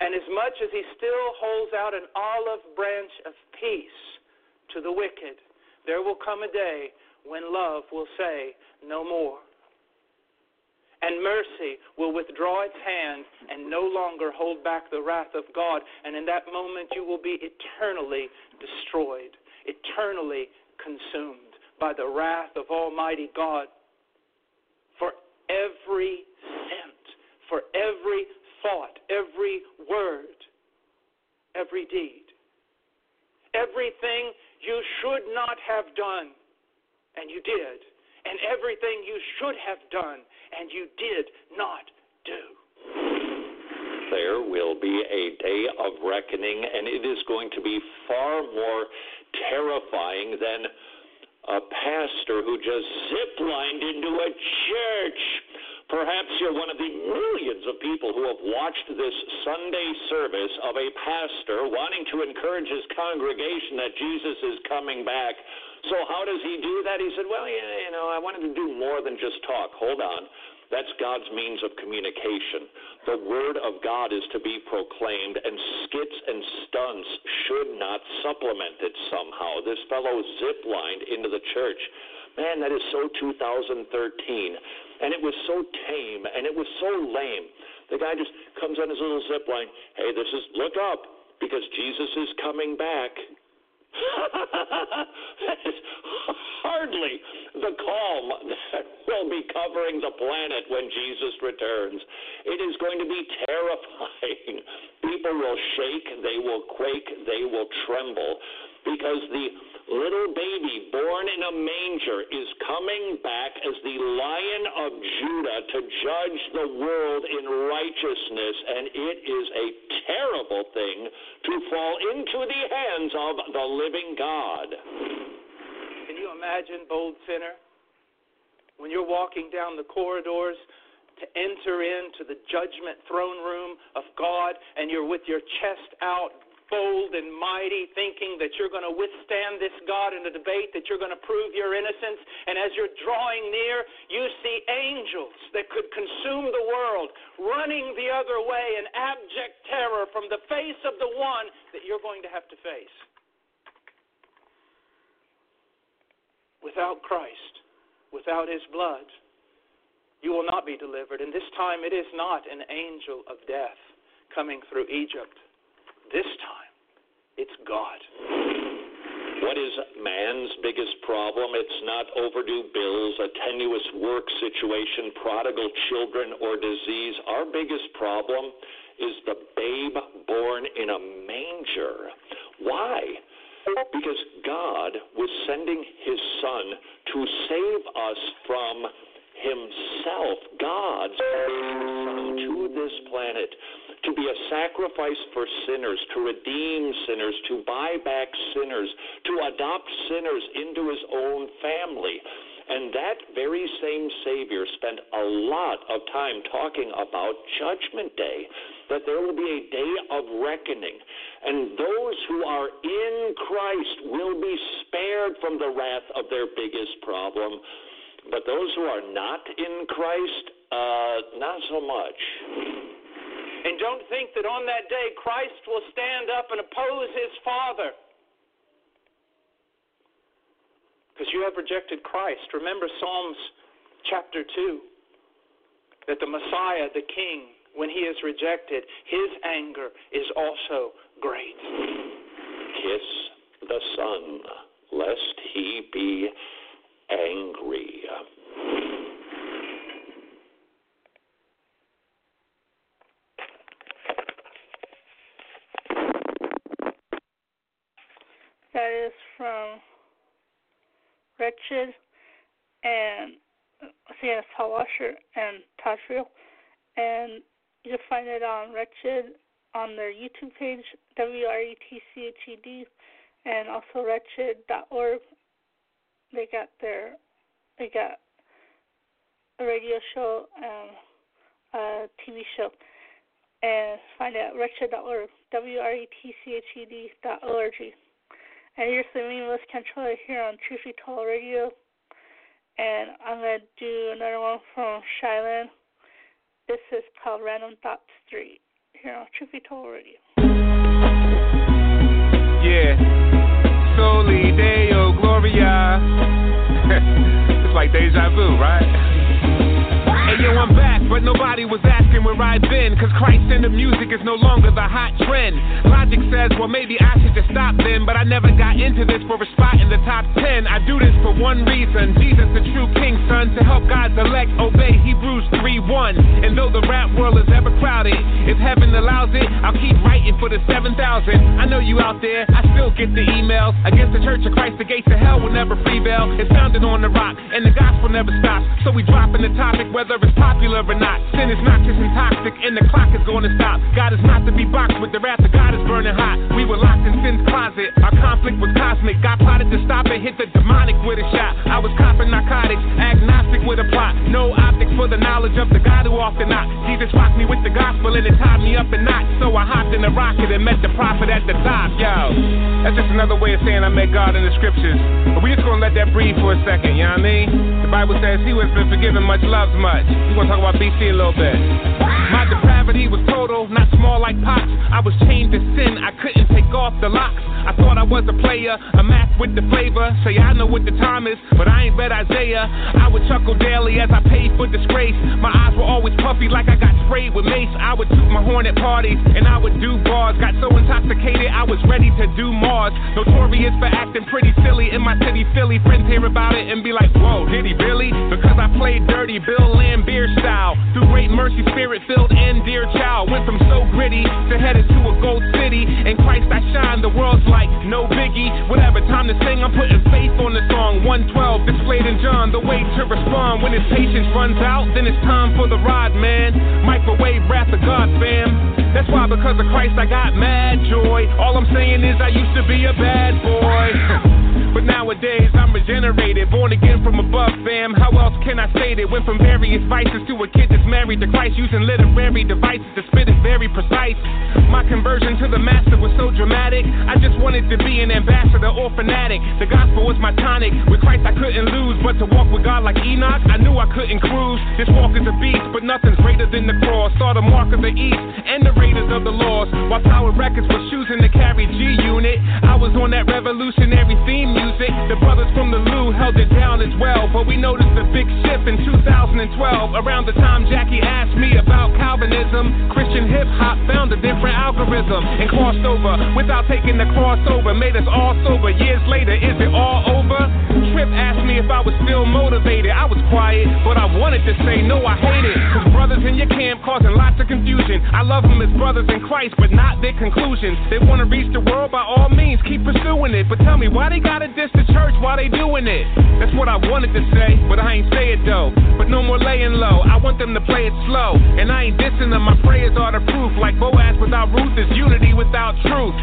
and as much as he still holds out an olive branch of peace to the wicked, there will come a day when love will say no more. And mercy will withdraw its hand and no longer hold back the wrath of God. And in that moment, you will be eternally destroyed, eternally consumed by the wrath of Almighty God every cent, for every thought, every word, every deed. Everything you should not have done, and you did. And everything you should have done, and you did not do. There will be a day of reckoning, and it is going to be far more terrifying than a pastor who just ziplined into a church. Perhaps you're one of the millions of people who have watched this Sunday service of a pastor wanting to encourage his congregation that Jesus is coming back. So, how does he do that? He said, Well, you know, I wanted to do more than just talk. Hold on. That's God's means of communication. The Word of God is to be proclaimed, and skits and stunts should not supplement it somehow. This fellow ziplined into the church. Man, that is so 2013. And it was so tame, and it was so lame. The guy just comes on his little zip line. Hey, this is, look up, because Jesus is coming back. hardly the calm that will be covering the planet when Jesus returns. It is going to be terrifying. People will shake, they will quake, they will tremble because the little baby born in a manger is coming back as the lion of Judah to judge the world in righteousness, and it is a terrible thing to fall into the hands of the living God. You imagine, bold sinner, when you're walking down the corridors to enter into the judgment throne room of God and you're with your chest out, bold and mighty, thinking that you're going to withstand this God in a debate, that you're going to prove your innocence. And as you're drawing near, you see angels that could consume the world running the other way in abject terror from the face of the one that you're going to have to face. Without Christ, without his blood, you will not be delivered. And this time it is not an angel of death coming through Egypt this time, it's God. What is man's biggest problem? It's not overdue bills, a tenuous work situation, prodigal children, or disease. Our biggest problem is the babe born in a manger. Why? Because God was sending his son to save us from himself. God sent his son to this planet to be a sacrifice for sinners, to redeem sinners, to buy back sinners, to adopt sinners into his own family. And that very same Savior spent a lot of time talking about Judgment Day, that there will be a day of reckoning. And those who are in Christ will be spared from the wrath of their biggest problem. But those who are not in Christ, uh, not so much. And don't think that on that day Christ will stand up and oppose his Father. Because you have rejected Christ. Remember Psalms chapter 2 that the Messiah, the King, when he is rejected, his anger is also great. Kiss the Son, lest he be angry. That is from Wretched and CNS Hot Washer and Todd Friel. And you can find it on Wretched on their YouTube page, W R E T C H E D, and also wretched.org. They got their, they got a radio show and a TV show. And find it at wretched.org, W R E T C H E D dot O R G. And here's the meaningless controller here on Truth Told Radio. And I'm going to do another one from Shai Linne. This is called Random Thoughts 3 here on Truth Be Told Radio. Yeah. Soli Deo Gloria. it's like deja vu, right? Yo, I'm back, but nobody was asking where I've been. Cause Christ in the music is no longer the hot trend. Logic says, well, maybe I should just stop then. But I never got into this for a spot in the top 10. I do this for one reason Jesus, the true king, son, to help God's elect obey Hebrews 3 1. And though the rap world is ever crowded, if heaven allows it, I'll keep writing for the 7,000. I know you out there, I still get the emails. Against the Church of Christ, the gates of hell will never prevail. It's founded on the rock, and the gospel never stops. So we dropping the topic, whether it's popular or not. Sin is not just toxic, and the clock is going to stop. God is not to be boxed with the wrath of God is burning hot. We were locked in sin's closet. Our conflict was cosmic. God plotted to stop and hit the demonic with a shot. I was copping narcotics, agnostic with a plot. No optics for the knowledge of the God who often not. Jesus rocked me with the gospel and it tied me up in knots. So I hopped in the rocket and met the prophet at the top. Yo, that's just another way of saying I met God in the scriptures. But we just gonna let that breathe for a second, you know what I mean? The Bible says he who has been forgiven much loves much. We gonna talk about BC a little bit. My depravity was total, not small like pops. I was chained to sin, I couldn't take off the locks. I thought I was a player, a math with the flavor. Say I know what the time is, but I ain't bet Isaiah. I would chuckle daily as I paid for disgrace. My eyes were always puffy like I got sprayed with mace. I would toot my horn at parties and I would do bars. Got so intoxicated I was ready to do Mars. Notorious for acting pretty silly in my city, Philly. Friends hear about it and be like, Whoa, did he really? Because I played dirty, Bill Laimbeer style. Through great mercy, spirit filled and dear child. Went from so gritty to headed to a gold city. In Christ I shine, the world's like no biggie. Whatever time to sing, I'm putting faith on the song. 112 displayed in John, the way to respond. When his patience runs out, then it's time for the ride, man. Microwave wrath of God, fam. That's why, because of Christ, I got mad joy. All I'm saying is, I used to be a bad boy. But nowadays I'm regenerated, born again from above, fam. How else can I say that? Went from various vices to a kid that's married to Christ, using literary devices to spit it very precise. My conversion to the master was so dramatic. I just wanted to be an ambassador or fanatic. The gospel was my tonic. With Christ I couldn't lose, but to walk with God like Enoch, I knew I couldn't cruise. This walk is a beast, but nothing's greater than the cross. Saw the mark of the east and the raiders of the lost. While Tower Records was choosing to carry G Unit, I was on that revolutionary theme music. The brothers from the Lou held it down as well, but we noticed a big shift in 2012. Around the time Jackie asked me about Calvinism, Christian hip hop found a different algorithm and crossed over without taking the crossover. Made us all sober. Years later, is it all over? Trip asked me if I was still motivated. I was quiet, but I wanted to say no, I hate it. Cause brothers in your camp causing lots of confusion. I love them as brothers in Christ, but not their conclusions. They wanna reach the world by all means, keep pursuing it. But tell me why they gotta diss the church while they doing it? That's what I wanted to say, but I ain't say it though. But no more laying low. I want them to play it slow, and I ain't dissing them. My prayers are the proof. Like Boaz without Ruth is unity without truth.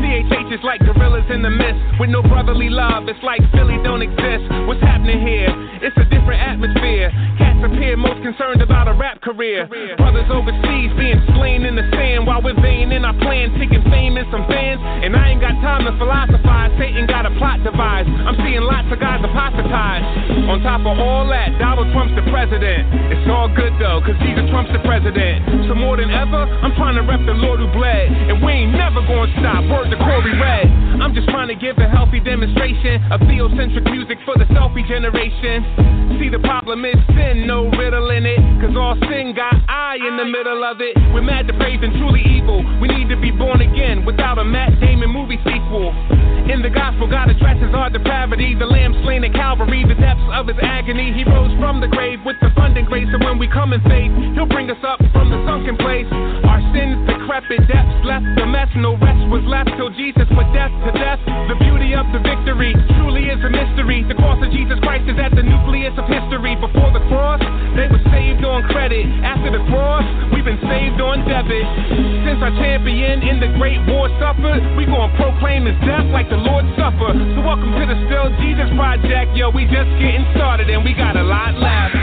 CHH is like gorillas in the mist with no brotherly love. It's like Philly don't exist. What's happening here? It's a different atmosphere. Cats appear most concerned about a rap career. Brothers overseas being slain in the sand while we're vain in our plan, seeking fame and some fans. And I ain't got time to philosophize. Satan got a plot devised. I'm seeing lots of guys apostatized. On top of all that, Donald Trump's the president. It's all good though, cause Jesus Trump's the president. So more than ever, I'm trying to rep the Lord who bled. And we ain't never gonna stop. Word to Corey Red. I'm just trying to give a healthy demonstration of theocentric music for the selfie generation. See, the problem is sin, no riddle in it. Cause all sin got I in the middle of it. We're mad, depraved, and truly evil. We need to be born again without a Matt Damon movie sequel. In the gospel, God addresses our depravity. The lamb slain at Calvary, the depths of his agony. He rose from the grave with abundant grace. And when we come in faith, he'll bring us up from the sunken place. Our sins decrepit, depths left the mess. No rest was left till Jesus put death to death. The beauty of the victory truly is a mystery. The cross of Jesus Christ is at the nucleus of history. Before the cross, they were saved on credit. After the cross, we've been saved on debit. Since our champion in the great war suffered, we gon' proclaim his death like the Lord suffered. So welcome to the Still Jesus Project. Yo, we just getting started and we got a lot left.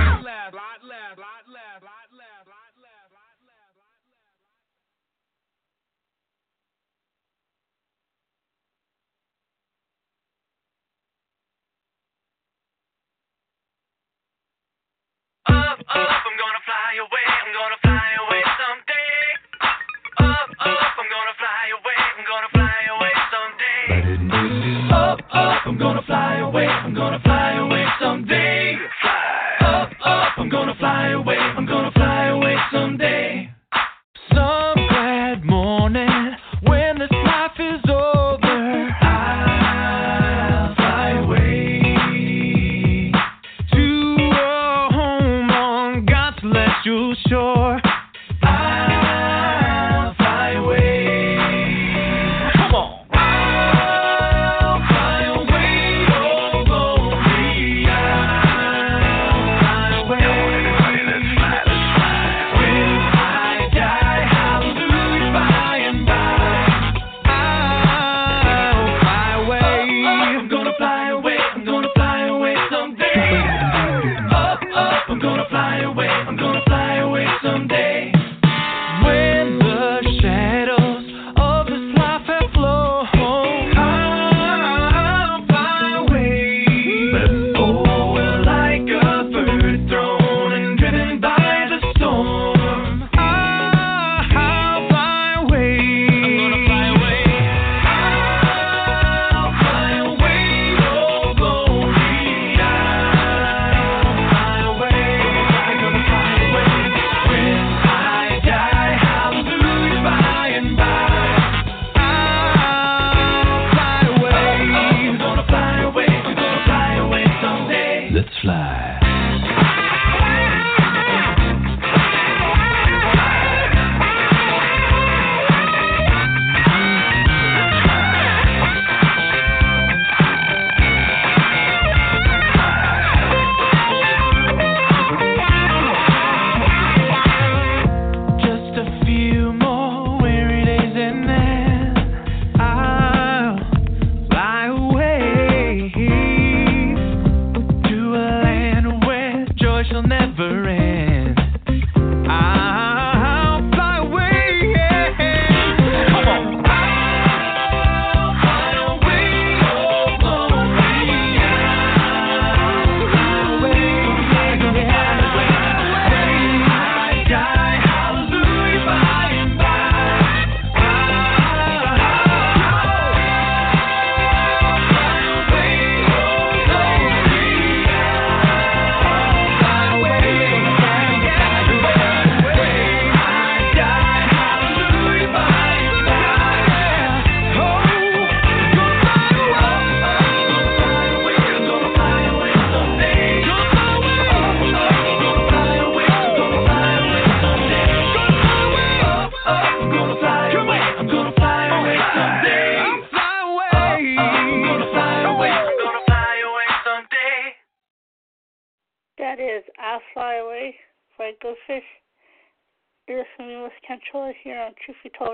Up, up, away,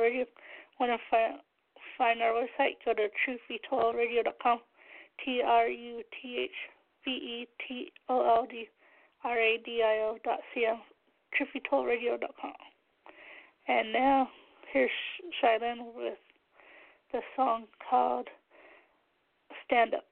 Radio. Want to find, find our website? Go to truthbetoldradio.com. T R U T H B E T O L D R A D I O dot C M. Truthbetoldradio.com. And now, here's Shai Linne with the song called Stand Up.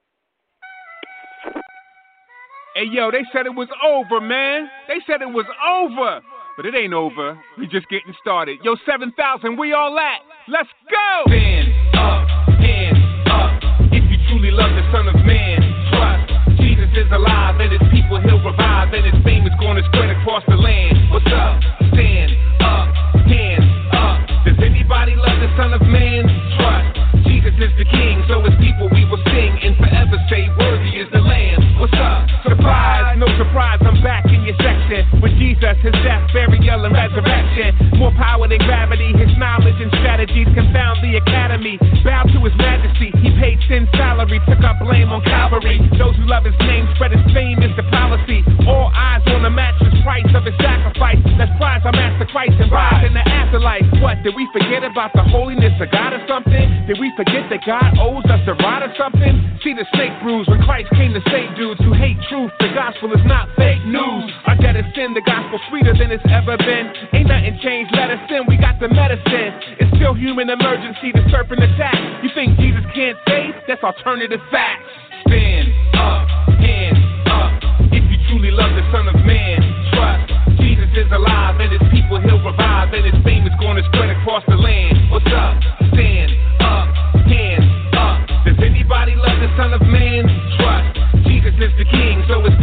Hey, yo, they said it was over, man. They said it was over. But it ain't over. We just getting started. Yo, 7,000, we all at. Let's go! Stand up, hands up. If you truly love the Son of Man, trust. Jesus is alive and his people he'll revive and his fame is going to spread across the land. What's up? Stand up, hands up. Does anybody love the Son of Man? Trust. Jesus is the King, so his people we will sing and forever say, Worthy is the Lamb. What's up? Surprise, no surprise, I'm back in your section with Jesus, his death, burial, and resurrection. More power than gravity, his knowledge and strategies confound the academy. Bow to his majesty, he paid sin salary, took up blame on Calvary. Those who love his name spread his fame is the policy. All eyes on the matchless price of his sacrifice. Let's prize our master Christ and rise in the afterlife. What, did we forget about the holiness of God or something? Did we forget that God owes us a ride or something? See the snake bruise when Christ came to save dudes who hate truth. The gospel is not fake news. Our debt is sin, the gospel sweeter than it's ever been. Ain't nothing changed, let us in, we got the medicine. It's still human emergency, the serpent attack. You think Jesus can't save? That's alternative facts. Stand up, hands up. If you truly love the Son of Man, trust. Jesus is alive and his people he'll revive and his fame is to spread across the land. What's up? Stand up, hands up. Does anybody love the Son of Man? Trust. Jesus is the King, so his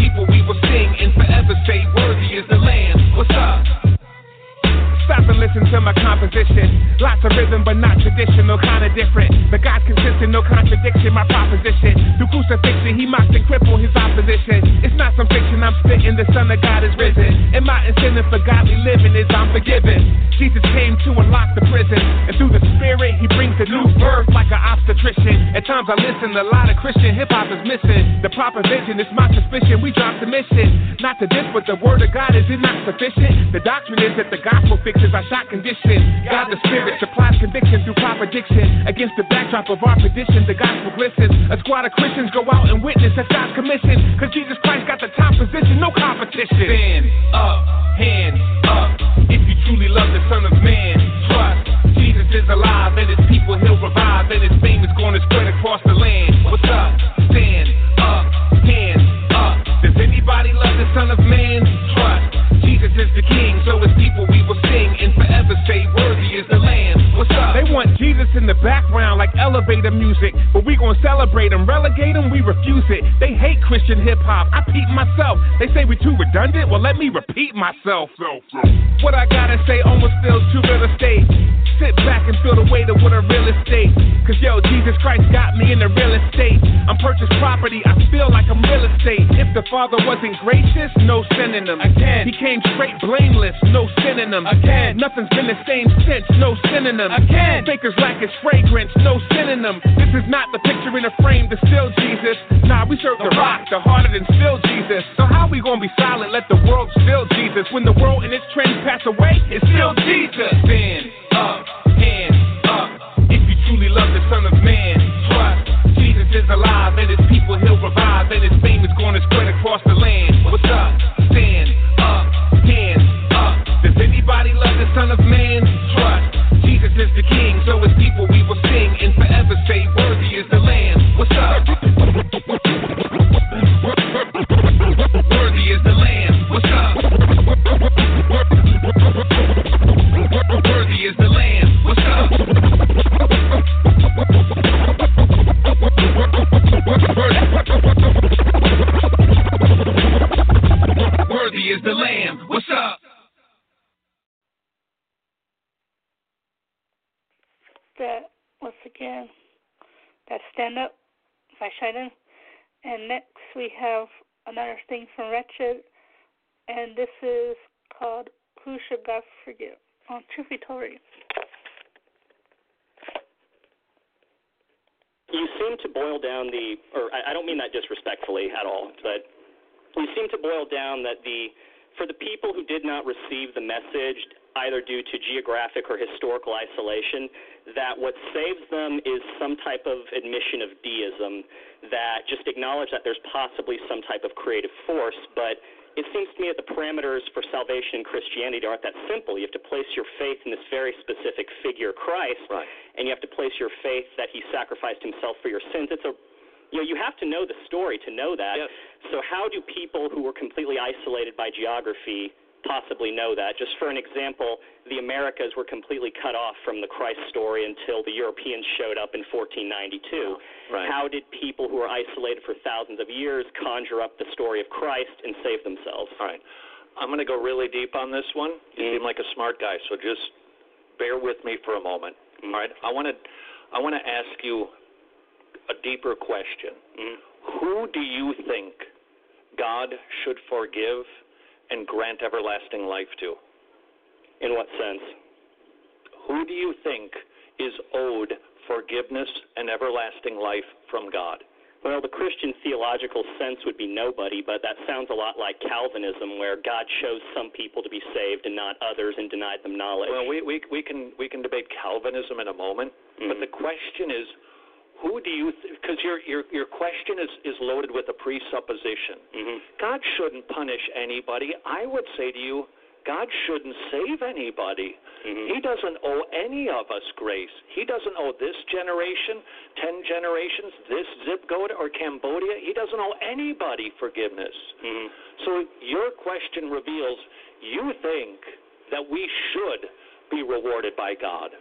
listen to my composition. Lots of rhythm, but not traditional, kinda different. The God's consistent, no contradiction, my proposition. Through crucifixion, he mocked and crippled his opposition. It's not some fiction I'm spitting, the Son of God is risen. And my incentive for godly living is I'm forgiven. Jesus came to unlock the prison, and through the Spirit, he brings a new birth like an obstetrician. At times I listen, a lot of Christian hip hop is missing. The proper vision is my suspicion, we dropped the mission. Not to this, but the word of God, is it not sufficient? The doctrine is that the gospel fixes our shot condition. God the Spirit supplies conviction through proper diction. Against the backdrop of our tradition, the gospel glistens. A squad of Christians go out and witness that's God's commission. Cause Jesus Christ got the top position, no competition. Stand up, hands up. If you truly love the Son of Man, trust. Jesus is alive and his people he'll revive and his fame is to spread across the land. What's up? Stand up, hands up. Does anybody love the Son of Man? Trust. Jesus is the King, so want Jesus in the background like elevator music, but we gonna celebrate him, relegate him, we refuse it. They hate Christian hip hop. I peep myself. They say we too redundant. Well, let me repeat myself. What I gotta say almost feels too real estate. Sit back and feel the weight of what a real estate. Cause yo, Jesus Christ got me in the real estate. I'm purchased property, I feel like I'm real estate. If the Father wasn't gracious, no synonym. Again, he came straight blameless, no synonym. Again, nothing's been the same since, no synonym. Again, fakers lack his fragrance, no synonym. This is not the picture in a frame to still Jesus. Nah, we serve the rock, the harder than still Jesus. So how we gonna be silent? Let the world still Jesus. When the world and its trends pass away, it's still Jesus. Stand up, hands up. If you truly love the Son of Man, trust. Jesus is alive and his people he'll revive and his fame is to spread across the land. That once again, that stand up by Shiden. And next we have another thing from Wretched, and this is called Who Should God Forgive on Truth Be Told Radio. you seem to boil down the, or I don't mean that disrespectfully at all, but you seem to boil down that the for the people who did not receive the message, either due to geographic or historical isolation, that what saves them is some type of admission of deism, that just acknowledge that there's possibly some type of creative force, but it seems to me that the parameters for salvation in Christianity aren't that simple. You have to place your faith in this very specific figure, Christ, right. and you have to place your faith that he sacrificed himself for your sins. It's a you know, you have to know the story to know that. Yes. So how do people who were completely isolated by geography possibly know that? Just for an example, the Americas were completely cut off from the Christ story until the Europeans showed up in 1492. Right. How did people who were isolated for thousands of years conjure up the story of Christ and save themselves? All right. I'm going to go really deep on this one. You mm. seem like a smart guy, so just bear with me for a moment. Mm. All right. I want to I want to ask you a deeper question. Mm. Who do you think God should forgive and grant everlasting life to? In what sense? Who do you think is owed forgiveness and everlasting life from God? Well, the Christian theological sense would be nobody, but that sounds a lot like Calvinism, where God chose some people to be saved and not others and denied them knowledge. Well, we, we, we can we can debate Calvinism in a moment, but mm. the question is, who do you? Because your your your question is is loaded with a presupposition. Mm-hmm. God shouldn't punish anybody. I would say to you, God shouldn't save anybody. Mm-hmm. He doesn't owe any of us grace. He doesn't owe this generation, ten generations, this zip code or Cambodia. He doesn't owe anybody forgiveness. Mm-hmm. So your question reveals you think that we should be rewarded by God.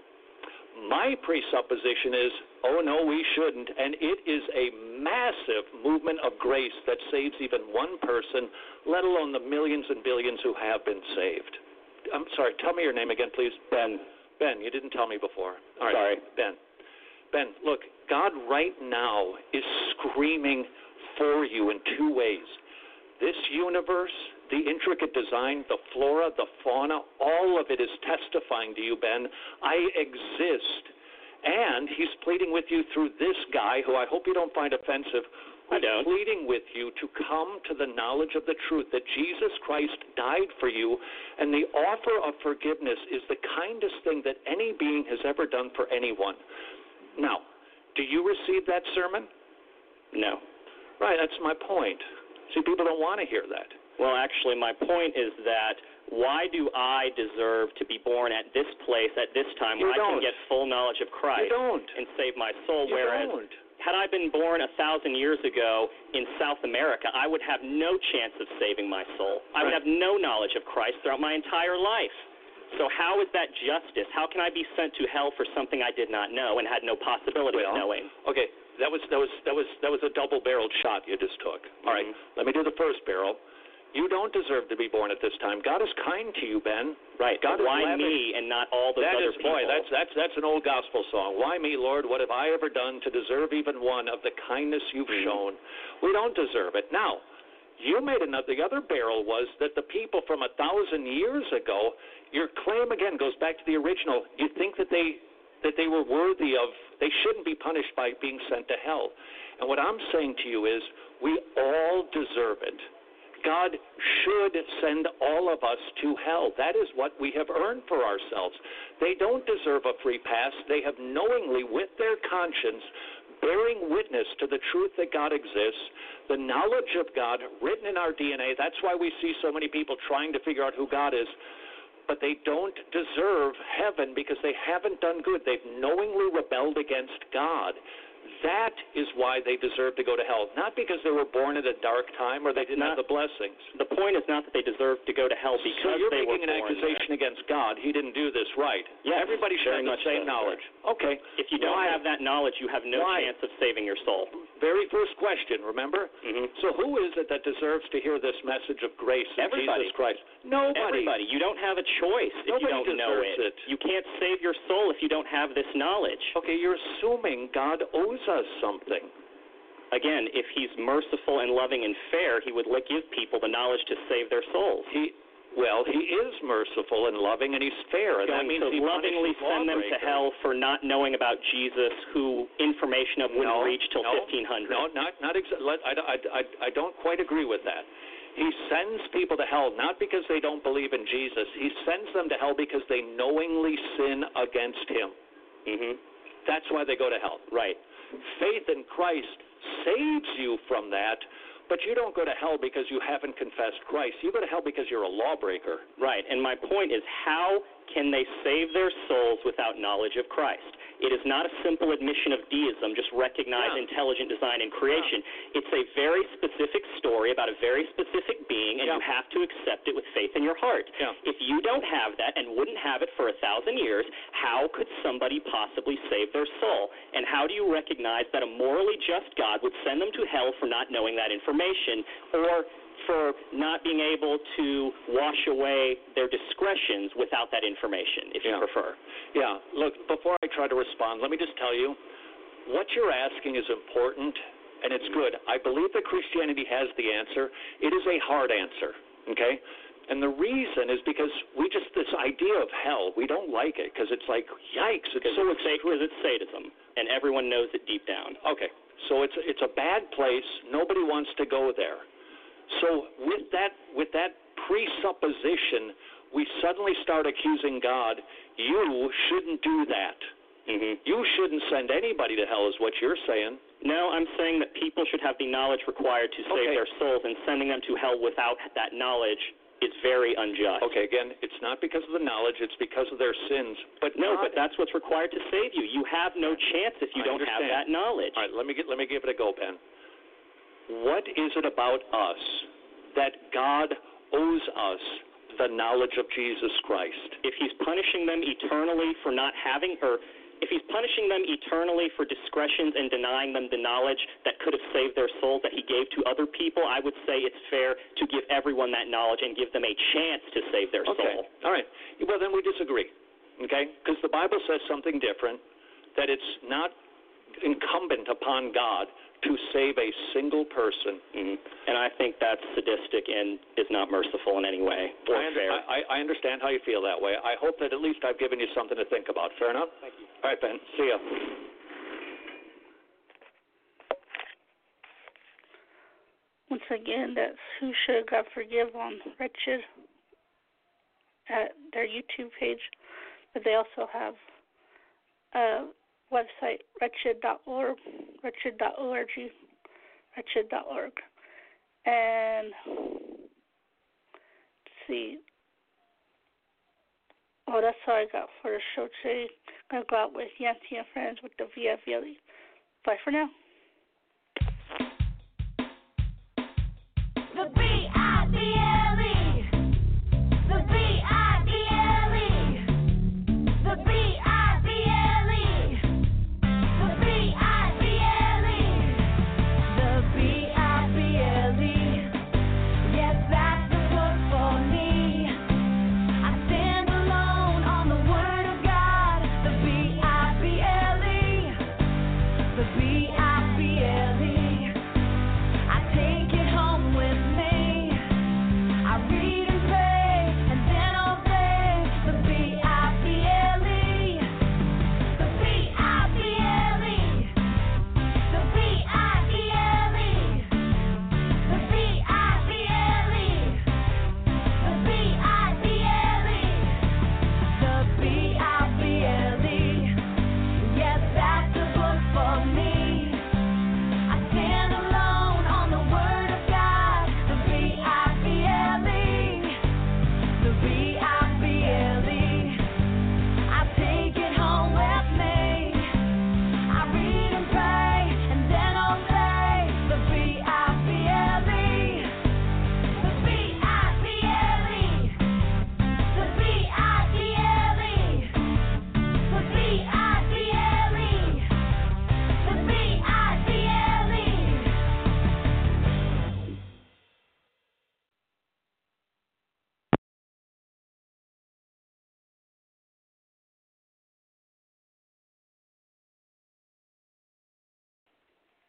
My presupposition is, oh no, we shouldn't, and it is a massive movement of grace that saves even one person, let alone the millions and billions who have been saved. I'm sorry, tell me your name again, please. Ben. Ben, you didn't tell me before. All right, Sorry. Ben. Ben, look, God right now is screaming for you in two ways. This universe, the intricate design, the flora, the fauna, all of it is testifying to you, Ben. I exist. And he's pleading with you through this guy, who I hope you don't find offensive, I don't. pleading with you to come to the knowledge of the truth that Jesus Christ died for you, and the offer of forgiveness is the kindest thing that any being has ever done for anyone. Now, do you receive that sermon? No. Right, that's my point. See, people don't want to hear that. Well, actually, my point is that why do I deserve to be born at this place at this time You where I don't. can get full knowledge of Christ and save my soul? You whereas don't. had I been born a thousand years ago in South America, I would have no chance of saving my soul. I would have no knowledge of Christ throughout my entire life. So how is that justice? How can I be sent to hell for something I did not know and had no possibility Well, of knowing? Okay, that was that was that was that was a double-barreled shot you just took. All right, mm-hmm. let me do the first barrel. You don't deserve to be born at this time. God is kind to you, Ben. Right. God but why me and not all those That other is, people? boy, that's that's that's an old gospel song. Why me, Lord? What have I ever done to deserve even one of the kindness you've Mm-hmm. shown? We don't deserve it. Now, you made another. The other barrel was that the people from a thousand years ago. Your claim again goes back to the original. You think that they that they were worthy of. They shouldn't be punished by being sent to hell. And what I'm saying to you is, we all deserve it. God should send all of us to hell. That is what we have earned for ourselves. They don't deserve a free pass. They have knowingly, with their conscience, bearing witness to the truth that God exists, the knowledge of God written in our DNA. That's why we see so many people trying to figure out who God is. But they don't deserve heaven because they haven't done good. They've knowingly rebelled against God. That is why they deserve to go to hell. Not because they were born at a dark time or they didn't have the blessings. The point is not that they deserve to go to hell because So you're they making an accusation against God. He didn't do this right. Yes, Everybody should have the same knowledge. Okay. If you don't Why? have that knowledge, you have no Why? chance of saving your soul. Very first question, remember? Mm-hmm. So who is it that deserves to hear this message of grace in Everybody. Jesus Christ? Nobody. Everybody. You don't have a choice if Nobody you don't know deserves it. You can't save your soul if you don't have this knowledge. Okay, you're assuming God owes us something. Again, if he's merciful and loving and fair, he would give people the knowledge to save their souls. He well, he is merciful and loving and he's fair, and that means to he lovingly send them to hell for not knowing about Jesus, who information of wouldn't No, reach till no, 1500. No, not not exa- let, I, I, I, I don't quite agree with that. He sends people to hell not because they don't believe in Jesus. He sends them to hell because they knowingly sin against him. Mm-hmm. That's why they go to hell. Right. Faith in Christ saves you from that, but you don't go to hell because you haven't confessed Christ. You go to hell because you're a lawbreaker. Right. And my point is how can they save their souls without knowledge of Christ? It is not a simple admission of deism, just recognize Yeah. intelligent design and creation. It's a very specific story about a very specific being, and Yeah. you have to accept it with faith in your heart. Yeah. If you don't have that and wouldn't have it for a thousand years, how could somebody possibly save their soul? And how do you recognize that a morally just God would send them to hell for not knowing that information, or for not being able to wash away their discretions without that information, if you prefer? Yeah, look, before I try to respond, let me just tell you what you're asking is important and it's mm-hmm. good. I believe that Christianity has the answer. It is a hard answer, okay? And the reason is because we just, this idea of hell, we don't like it because it's like, yikes, it's so it's, sa- 'cause it's sadism, and everyone knows it deep down. Okay, so it's it's a bad place. Nobody wants to go there. So with that with that presupposition, we suddenly start accusing God. You shouldn't do that. hmm You shouldn't send anybody to hell, is what you're saying. No, I'm saying that people should have the knowledge required to save Okay. their souls, and sending them to hell without that knowledge is very unjust. Okay, again, it's not because of the knowledge; it's because of their sins. But No, God- but that's what's required to save you. You have no chance if you I don't have that knowledge. All right, let me get let me give it a go, Ben. What is it about us that God owes us the knowledge of Jesus Christ? If he's punishing them eternally for not having, or if he's punishing them eternally for discretions and denying them the knowledge that could have saved their souls that he gave to other people, I would say it's fair to give everyone that knowledge and give them a chance to save their Okay. soul. All right. Well, then we disagree. Okay? Because the Bible says something different that it's not incumbent upon God to save a single person. hmm And I think that's sadistic and is not merciful in any way or I, under- fair. I, I understand how you feel that way. I hope that at least I've given you something to think about. Fair enough? Thank you. All right, Ben. See ya. Once again, that's Who Should God Forgive on Wretched at their YouTube page. But they also have a website, wretched.org, wretched.org, wretched.org. And see. Oh, that's all I got for the show today. I'm Gonna go out with Yancy and friends with the Via. Bye for now.